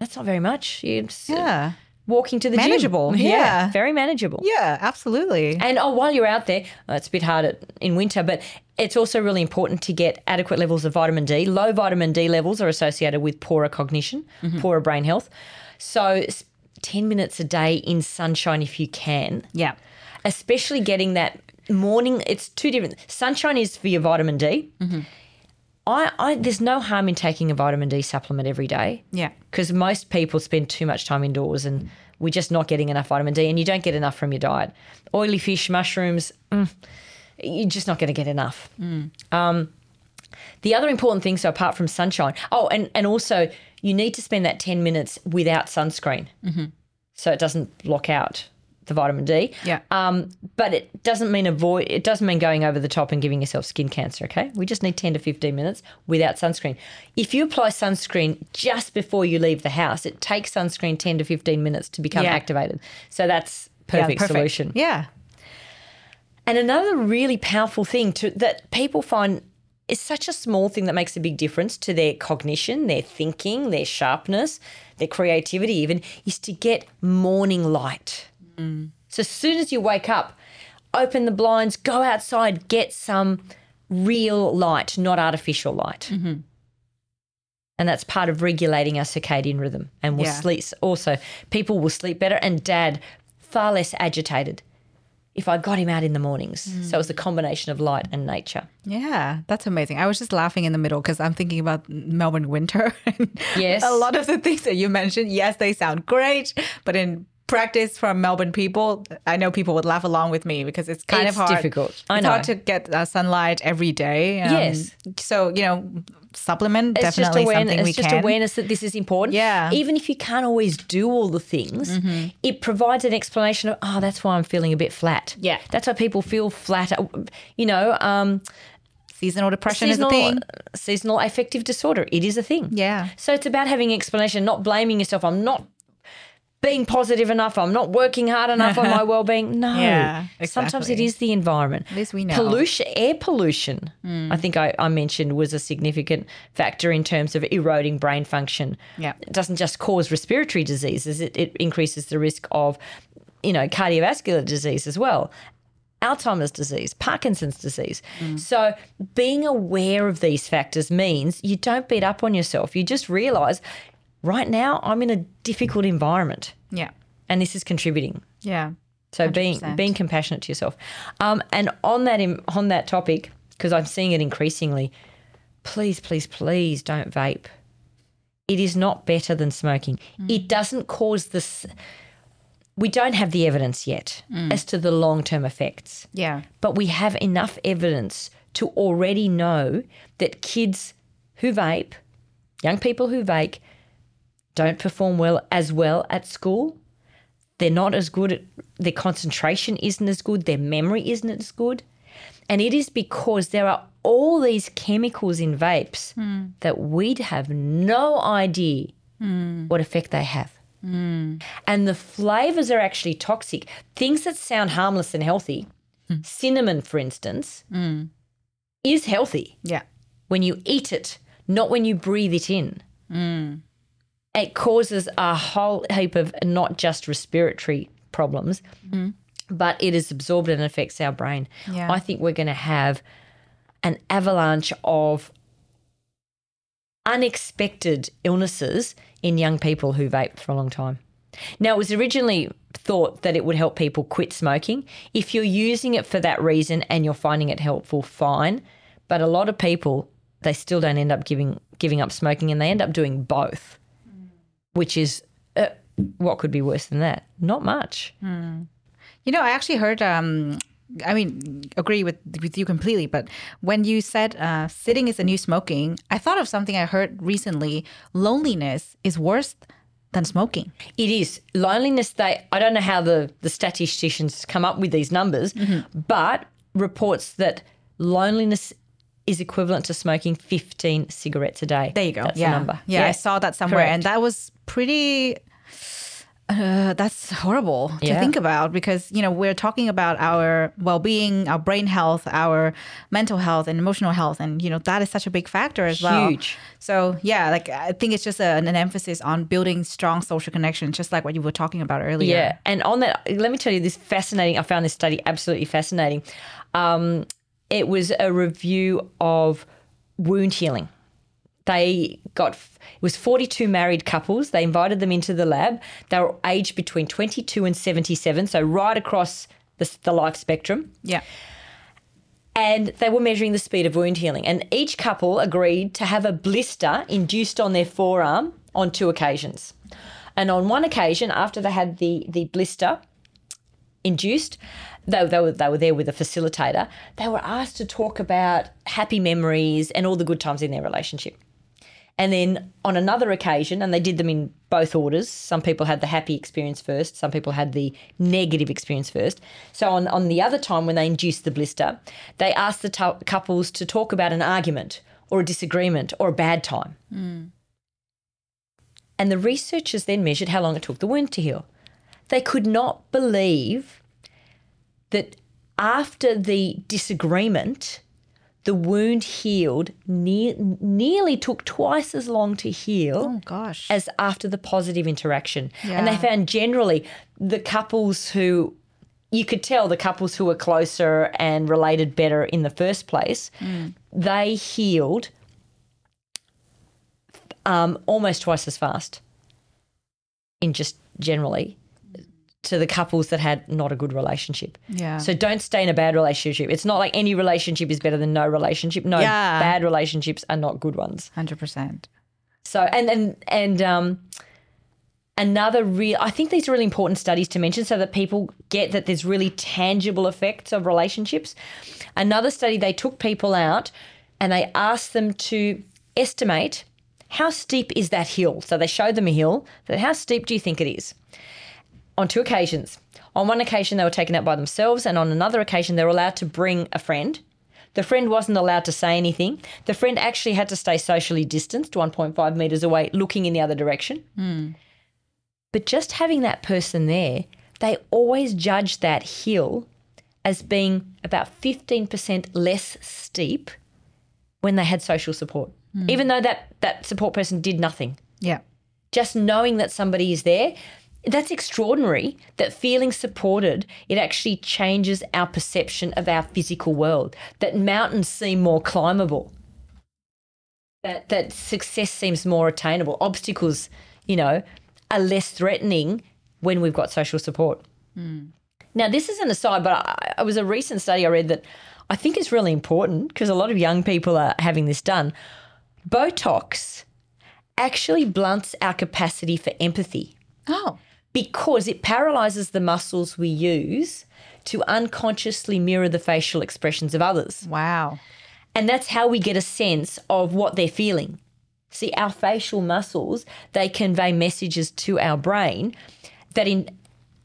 that's not very much. It's uh,
yeah.
Walking to the gym.
Manageable, yeah.
very manageable.
Yeah, absolutely.
And oh, while you're out there, uh, it's a bit hard at, in winter, but it's also really important to get adequate levels of vitamin D. Low vitamin D levels are associated with poorer cognition, poorer brain health. So, 10 minutes a day in sunshine if you can.
Yeah.
especially getting that morning. It's two different. Sunshine is for your vitamin D. I, I there's no harm in taking a vitamin D supplement every day.
Yeah.
because most people spend too much time indoors and we're just not getting enough vitamin D, and you don't get enough from your diet. Oily fish, mushrooms, mm, you're just not going to get enough. Um, the other important thing, so apart from sunshine, oh, and, and also you need to spend that 10 minutes without sunscreen so it doesn't block out the vitamin D.
Yeah.
Um, but it doesn't mean avoid. It doesn't mean going over the top and giving yourself skin cancer. Okay. We just need ten to fifteen minutes without sunscreen. If you apply sunscreen just before you leave the house, it takes sunscreen ten to fifteen minutes to become
Yeah.
activated. So that's
Yeah,
perfect, solution.
Yeah.
And another really powerful thing to that people find is such a small thing that makes a big difference to their cognition, their thinking, their sharpness, their creativity even is to get morning light. So as soon as you wake up, open the blinds, go outside, get some real light, not artificial light. Mm-hmm. And that's part of regulating our circadian rhythm. And we'll
Yeah.
sleep also people will sleep better and dad far less agitated if I got him out in the mornings. Mm. So it was a combination of light and nature.
Yeah, that's amazing. I was just laughing in the middle because I'm thinking about Melbourne winter.
Yes.
a lot of the things that you mentioned, yes, they sound great, but in practice from Melbourne people, I know people would laugh along with me because it's kind
It's
of hard.
It's difficult. I
it's hard to get uh, sunlight every day. Um,
Yes.
So you know, supplement
It's just
definitely
awareness.
something we
It's just
can.
awareness that this is important.
Yeah. Mm-hmm.
Even if you can't always do all the things, it provides an explanation of, oh, that's why I'm feeling a bit flat.
Yeah.
That's why people feel flat. You know, um,
Seasonal depression
seasonal,
is a thing.
seasonal affective disorder. It is a thing.
Yeah.
So it's about having explanation, not blaming yourself. I'm not being positive enough. I'm not working hard enough on my well-being. No.
Yeah,
Sometimes it is the environment.
At least we know.
Pollution, air pollution,
Hmm.
I think I, I mentioned was a significant factor in terms of eroding brain function.
Yeah.
It doesn't just cause respiratory diseases, it, it increases the risk of, you know, cardiovascular disease as well. Alzheimer's disease, Parkinson's disease. So, being aware of these factors means you don't beat up on yourself. You just realize right now I'm in a difficult environment
Yeah.
and this is contributing.
Yeah.
So being
100%.
being compassionate to yourself. Um, and on that im- on that topic, because I'm seeing it increasingly, please, please, please don't vape. It is not better than smoking. It doesn't cause this. We don't have the evidence yet as to the long term effects,
Yeah.
but we have enough evidence to already know that kids who vape, young people who vape, don't perform well as well at school. They're not as good at their concentration isn't as good, their memory isn't as good. And it is because there are all these chemicals in vapes hmm. that we'd have no idea hmm. what effect they have. Hmm. And the flavors are actually toxic. Things that sound harmless and healthy, cinnamon, for instance, is healthy
Yeah.
when you eat it, not when you breathe it in. It causes a whole heap of not just respiratory problems, mm-hmm. but it is absorbed and affects our brain.
Yeah.
I think we're going to have an avalanche of unexpected illnesses in young people who vape for a long time. Now, it was originally thought that it would help people quit smoking. If you're using it for that reason and you're finding it helpful, fine. But a lot of people, they still don't end up giving giving up smoking, and they end up doing both, which is uh, what could be worse than that? Not much.
You know, I actually heard. Um, I mean, agree with with you completely. But when you said uh, sitting is the new smoking, I thought of something I heard recently. Loneliness is worse than smoking.
It is loneliness. They I don't know how the the statisticians come up with these numbers, but reports that loneliness is equivalent to smoking 15 cigarettes a day.
There you go.
That's
yeah.
the number.
Yeah, I saw that somewhere,
Correct.
and that was pretty. Uh, that's horrible to
Yeah.
think about because you know we're talking about our well-being, our brain health, our mental health, and emotional health, and you know that is such a big factor as well.
Huge.
So yeah, like I think it's just a, an emphasis on building strong social connections, just like what you were talking about earlier.
Yeah, and on that, let me tell you this fascinating. I found this study absolutely fascinating. Um, it was a review of wound healing. They got it was 42 married couples. They invited them into the lab. They were aged between 22 and 77, so right across the, the life spectrum
Yeah.
and they were measuring the speed of wound healing. And each couple agreed to have a blister induced on their forearm on two occasions. And on one occasion, after they had the, the blister induced, they, they, were, they were there with a facilitator, they were asked to talk about happy memories and all the good times in their relationship. And then on another occasion, and they did them in both orders. Some people had the happy experience first, some people had the negative experience first. So on, on the other time when they induced the blister, they asked the tou- couples to talk about an argument or a disagreement or a bad time. Hmm. And the researchers then measured how long it took the wound to heal. They could not believe that after the disagreement, the wound healed, ne- nearly took twice as long to heal
Oh gosh.
as after the positive interaction. Yeah. And they found generally the couples who you could tell the couples who were closer and related better in the first place, they healed um, almost twice as fast in just generally to the couples that had not a good relationship.
Yeah.
So don't stay in a bad relationship. It's not like any relationship is better than no relationship. No,
Yeah.
bad relationships are not good ones.
Hundred percent.
So and and and um another real I think these are really important studies to mention so that people get that there's really tangible effects of relationships. Another study they took people out and they asked them to estimate how steep is that hill. So they showed them a hill, that how steep do you think it is? On two occasions. On one occasion they were taken out by themselves and on another occasion they were allowed to bring a friend. The friend wasn't allowed to say anything. The friend actually had to stay socially distanced 1.5 meters away, looking in the other direction. Hmm. But just having that person there, they always judged that hill as being about 15% less steep when they had social support, hmm. even though that, that support person did nothing
Yeah.
just knowing that somebody is there that's extraordinary that feeling supported it actually changes our perception of our physical world that mountains seem more climbable that that success seems more attainable. Obstacles you know are less threatening when we've got social support. Hmm. Now this is an aside but I, it was a recent study i read that i think is really important because a lot of young people are having this done. Botox actually blunts our capacity for empathy.
Oh.
Because it paralyzes the muscles we use to unconsciously mirror the facial expressions of others.
Wow.
And that's how we get a sense of what they're feeling. See, our facial muscles, they convey messages to our brain that in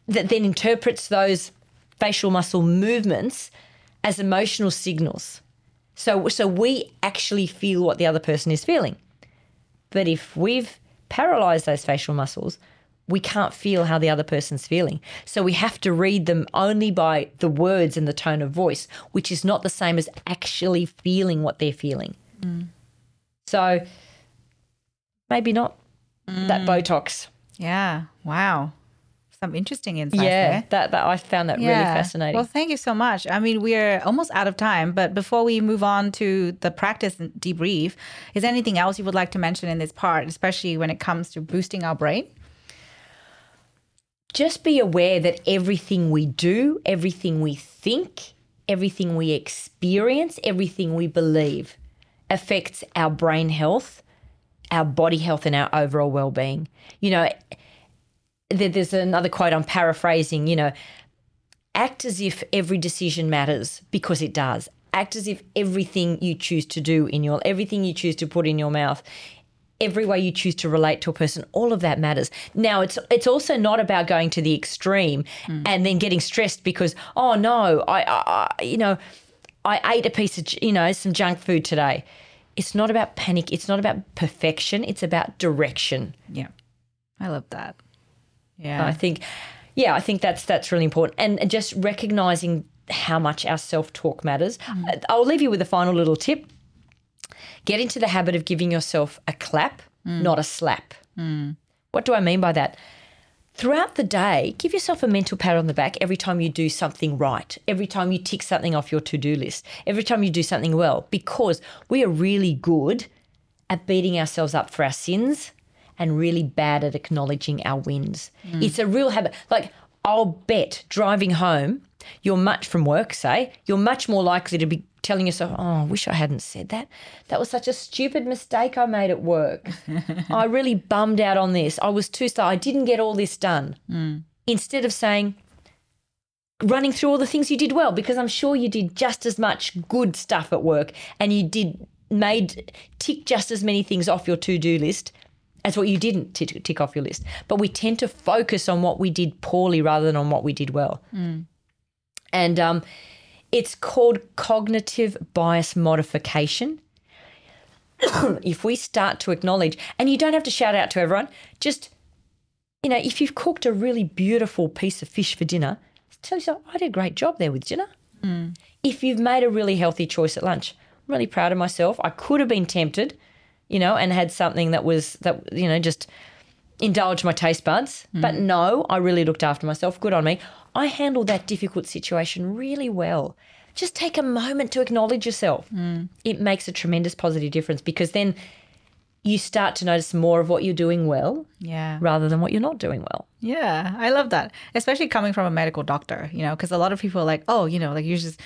that then interprets those facial muscle movements as emotional signals. So so we actually feel what the other person is feeling. But if we've paralyzed those facial muscles, we can't feel how the other person's feeling. So we have to read them only by the words and the tone of voice, which is not the same as actually feeling what they're feeling. Mm. So maybe not that mm. Botox.
Yeah. Wow. Some interesting insights
Yeah,
there.
that, that I found that really fascinating.
Well, thank you so much. I mean, we're almost out of time, but before we move on to the practice and debrief, is there anything else you would like to mention in this part, especially when it comes to boosting our brain?
Just be aware that everything we do, everything we think, everything we experience, everything we believe affects our brain health, our body health, and our overall well being. You know, there's another quote I'm paraphrasing, you know, act as if every decision matters because it does. Act as if everything you choose to do in your, everything you choose to put in your mouth, every way you choose to relate to a person, all of that matters. Now, it's it's also not about going to the extreme and then getting stressed because oh no, I, I, I you know, I ate a piece of you know some junk food today. It's not about panic. It's not about perfection. It's about direction.
Yeah. I love that. Yeah.
I think, yeah, I think that's that's really important, and just recognizing how much our self talk matters. Uh, I'll leave you with a final little tip. Get into the habit of giving yourself a clap, not a slap. What do I mean by that? Throughout the day, give yourself a mental pat on the back every time you do something right, every time you tick something off your to do list, every time you do something well, because we are really good at beating ourselves up for our sins and really bad at acknowledging our wins. Mm. It's a real habit. Like, I'll bet driving home, you're much from work, say, you're much more likely to be telling yourself, oh, I wish I hadn't said that. That was such a stupid mistake I made at work. I really bummed out on this. I was too slow. I didn't get all this done. Instead of saying, running through all the things you did well, because I'm sure you did just as much good stuff at work and you did made tick just as many things off your to-do list as what you didn't tick, tick off your list. But we tend to focus on what we did poorly rather than on what we did well. And um, it's called cognitive bias modification. if we start to acknowledge, and you don't have to shout out to everyone, just, you know, if you've cooked a really beautiful piece of fish for dinner, tell yourself, I did a great job there with dinner. Hmm. If you've made a really healthy choice at lunch, I'm really proud of myself. I could have been tempted, you know, and had something that was, that, you know, just indulge my taste buds. But hmm. no, I really looked after myself. Good on me. I handled that difficult situation really well. Just take a moment to acknowledge yourself. It makes a tremendous positive difference because then you start to notice more of what you're doing well
Yeah.
rather than what you're not doing well.
Yeah, I love that. Especially coming from a medical doctor, you know, because a lot of people are like, oh, you know, like you're just,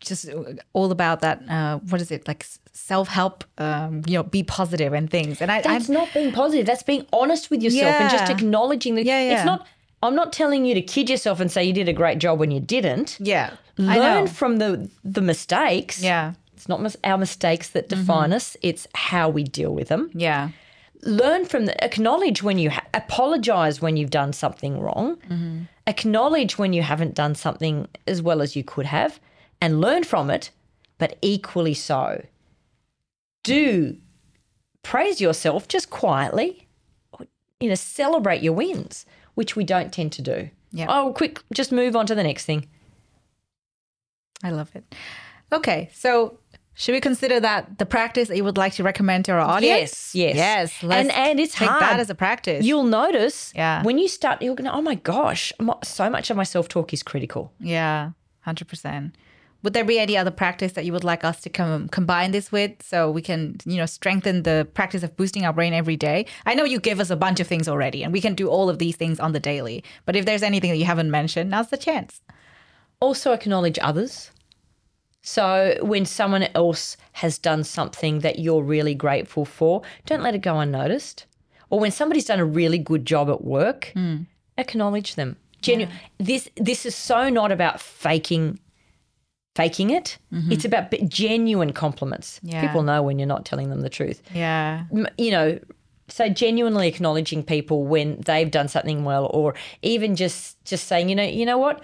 just all about that. Uh, what is it like? Self help, um, you know, be positive and things. And I,
That's
I
not being positive. That's being honest with yourself and just acknowledging that
Yeah, yeah.
it's not. I'm not telling you to kid yourself and say you did a great job when you didn't.
yeah,
Learn from the the mistakes.
Yeah,
It's not mis- our mistakes that define mm-hmm. us. It's how we deal with them.
yeah,
Learn from the acknowledge when you ha- apologize when you've done something wrong. Mm-hmm. Acknowledge when you haven't done something as well as you could have, and learn from it. But equally so, do praise yourself just quietly. You know, celebrate your wins, which we don't tend to do.
Yeah.
Oh, quick, just move on to the next thing.
I love it. Okay, so should we consider that the practice that you would like to recommend to our audience?
Yes, yes.
yes.
And- and it's
take that as a practice.
You'll notice
Yeah.
when you start, you're to, oh my gosh, so much of my self talk is critical.
Yeah, hundred percent. Would there be any other practice that you would like us to com- combine this with, so we can, you know, strengthen the practice of boosting our brain every day? I know you give us a bunch of things already, and we can do all of these things on the daily. But if there's anything that you haven't mentioned, now's the chance.
Also, acknowledge others. So, when someone else has done something that you're really grateful for, don't let it go unnoticed. Or when somebody's done a really good job at work, hmm. acknowledge them. Genu- This this is so not about faking faking it. Mm-hmm. It's about genuine compliments.
Yeah.
People know when you're not telling them the truth.
Yeah,
you know, so genuinely acknowledging people when they've done something well, or even just just saying, you know, you know what,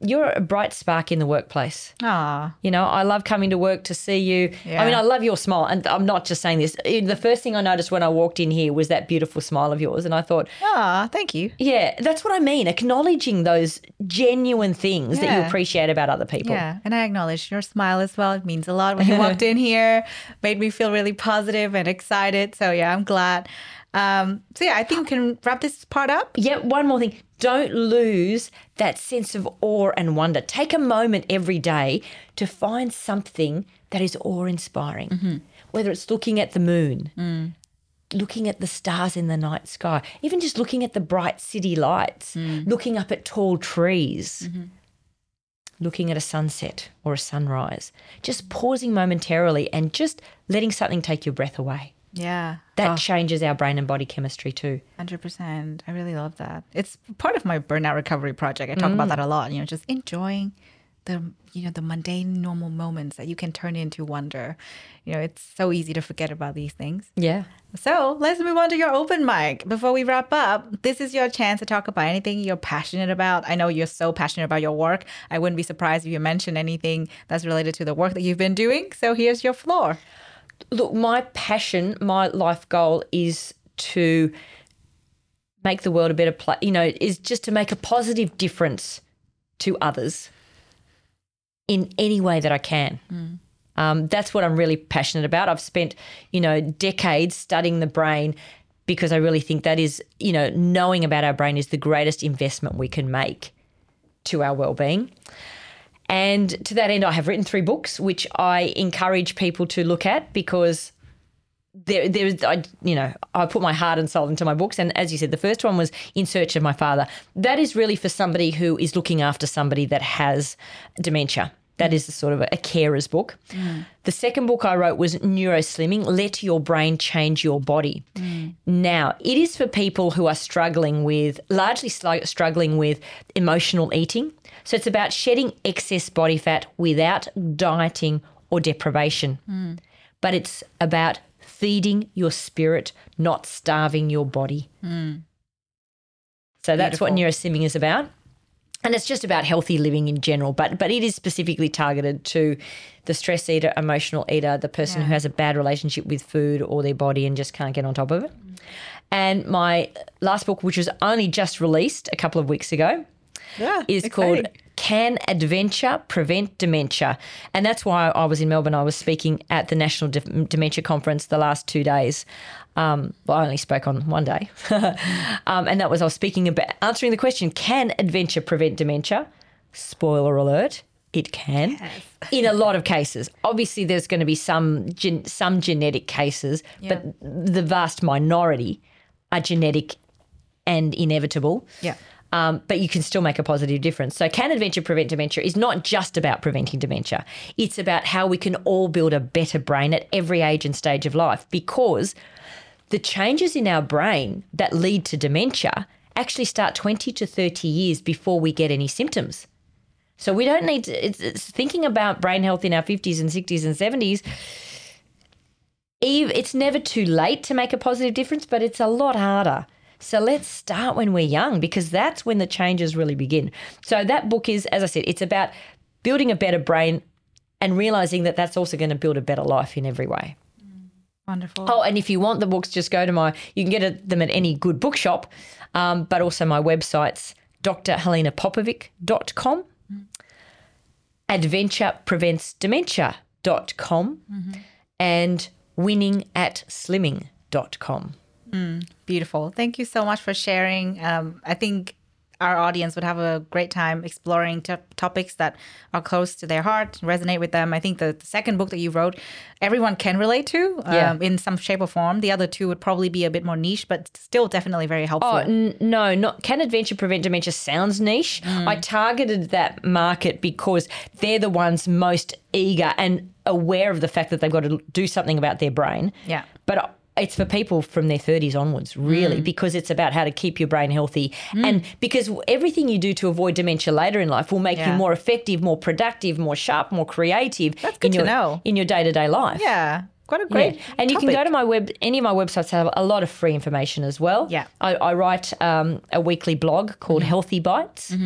you're a bright spark in the workplace.
ah,
You know, I love coming to work to see you. I mean, I love your smile, and I'm not just saying this. The first thing I noticed when I walked in here was that beautiful smile of yours, and I thought,
ah, thank you.
yeah, that's what I mean. Acknowledging those genuine things that you appreciate about other people.
Yeah, and I acknowledge your smile as well. It means a lot when you walked in here. Made me feel really positive and excited. So yeah, I'm glad. Um, so yeah, I think we can wrap this part up.
Yeah, one more thing. Don't lose that sense of awe and wonder. Take a moment every day to find something that is awe inspiring, mm-hmm. whether it's looking at the moon, looking at the stars in the night sky, even just looking at the bright city lights, mm. looking up at tall trees. Mm-hmm. Looking at a sunset or a sunrise, just pausing momentarily and just letting something take your breath away.
Yeah,
That oh. changes our brain and body chemistry too.
Hundred percent. I really love that. It's part of my burnout recovery project. I talk about mm. that a lot. You know, just enjoying the you know the mundane, normal moments that you can turn into wonder. You know, it's so easy to forget about these things.
Yeah.
So let's move on to your open mic. Before we wrap up, this is your chance to talk about anything you're passionate about. I know you're so passionate about your work. I wouldn't be surprised if you mention anything that's related to the work that you've been doing. So here's your floor.
Look, my passion, my life goal is to make the world a better place, you know, is just to make a positive difference to others in any way that I can. Um, that's what I'm really passionate about. I've spent, you know, decades studying the brain because I really think that is, you know, knowing about our brain is the greatest investment we can make to our well-being. And to that end, I have written three books, which I encourage people to look at because there, there's, I, you know, I put my heart and soul into my books. And as you said, the first one was In Search of My Father. That is really for somebody who is looking after somebody that has dementia. That is a sort of a, carer's book. The second book I wrote was Neuroslimming Let Your Brain Change Your Body. Now, it is for people who are struggling with, largely struggling with emotional eating. So it's about shedding excess body fat without dieting or deprivation. But it's about feeding your spirit, not starving your body. So that's what neuroslimming is about. And it's just about healthy living in general. But but it is specifically targeted to the stress eater emotional eater the person who has a bad relationship with food or their body and just can't get on top of it. And my last book which was only just released a couple of weeks ago
Yeah,
is
exciting.
called Can Adventure Prevent Dementia? And that's why I was in Melbourne. I was speaking at the National De- Dementia Conference the last two days. Um, well, I only spoke on one day. um, and that was I was speaking about answering the question Can adventure prevent dementia? Spoiler alert. It can, in a lot of cases. Obviously, there's going to be some gen- some genetic cases, but the vast minority are genetic and inevitable.
Yeah.
Um, but you can still make a positive difference. So, Can Adventure Prevent Dementia is not just about preventing dementia, it's about how we can all build a better brain at every age and stage of life because the changes in our brain that lead to dementia actually start 20 to 30 years before we get any symptoms. So, we don't need to, it's, it's thinking about brain health in our 50s and 60s and 70s. Eve, it's never too late to make a positive difference, but it's a lot harder. So let's start when we're young because that's when the changes really begin. So that book is, as I said, it's about building a better brain and realizing that that's also going to build a better life in every way.
Mm, wonderful.
Oh, and if you want the books, just go to my, you can get them at any good bookshop, um, but also my website's drhelenapopovic.com, mm-hmm. adventurepreventsdementia.com, mm-hmm. and winning slimming.com.
Beautiful. Thank you so much for sharing. Um, I think our audience would have a great time exploring to- topics that are close to their heart, resonate with them. I think the, the second book that you wrote, everyone can relate to um,
Yeah.
in some shape or form. The other two would probably be a bit more niche, but still definitely very helpful.
Oh, n- no, not can adventure prevent dementia sounds niche. I targeted that market because they're the ones most eager and aware of the fact that they've got to do something about their brain.
Yeah.
But it's for people from their 30s onwards, really, because it's about how to keep your brain healthy. And because everything you do to avoid dementia later in life will make
Yeah.
you more effective, more productive, more sharp, more creative.
That's good
in
to
your,
know.
In your day to day life.
yeah. Quite a
Yeah.
great.
And you can go to my web, any of my websites have a lot of free information as well.
Yeah.
I, I write um, a weekly blog called
Mm-hmm.
Healthy Bites.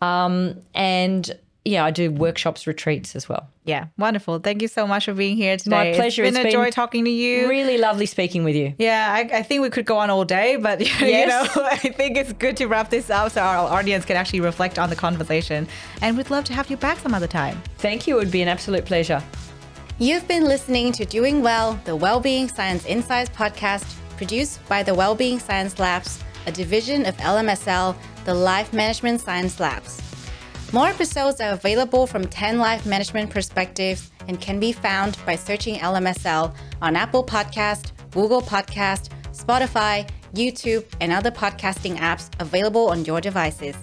Um, and yeah, I do workshops, retreats as well.
Yeah, wonderful. Thank you so much for being here today.
My pleasure.
It's been
It's
a
been
joy talking to you.
Really lovely speaking with you.
Yeah, I, I think we could go on all day, but you know, I think it's good to wrap this up so our audience can actually reflect on the conversation. And we'd love to have you back some other time.
Thank you. It would be an absolute pleasure.
You've been listening to Doing Well, the Wellbeing Science Insights podcast, produced by the Wellbeing Science Labs, a division of LMSL, the Life Management Science Labs. More episodes are available from 10 life management perspectives and can be found by searching LMSL on Apple Podcast, Google Podcast, Spotify, YouTube, and other podcasting apps available on your devices.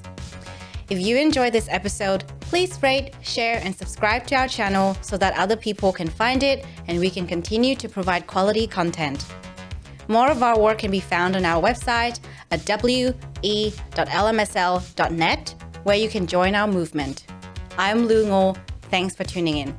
If you enjoyed this episode, please rate, share, and subscribe to our channel so that other people can find it and we can continue to provide quality content. More of our work can be found on our website at we.lmsl.net, where you can join our movement. I'm Lu Ngo. Thanks for tuning in.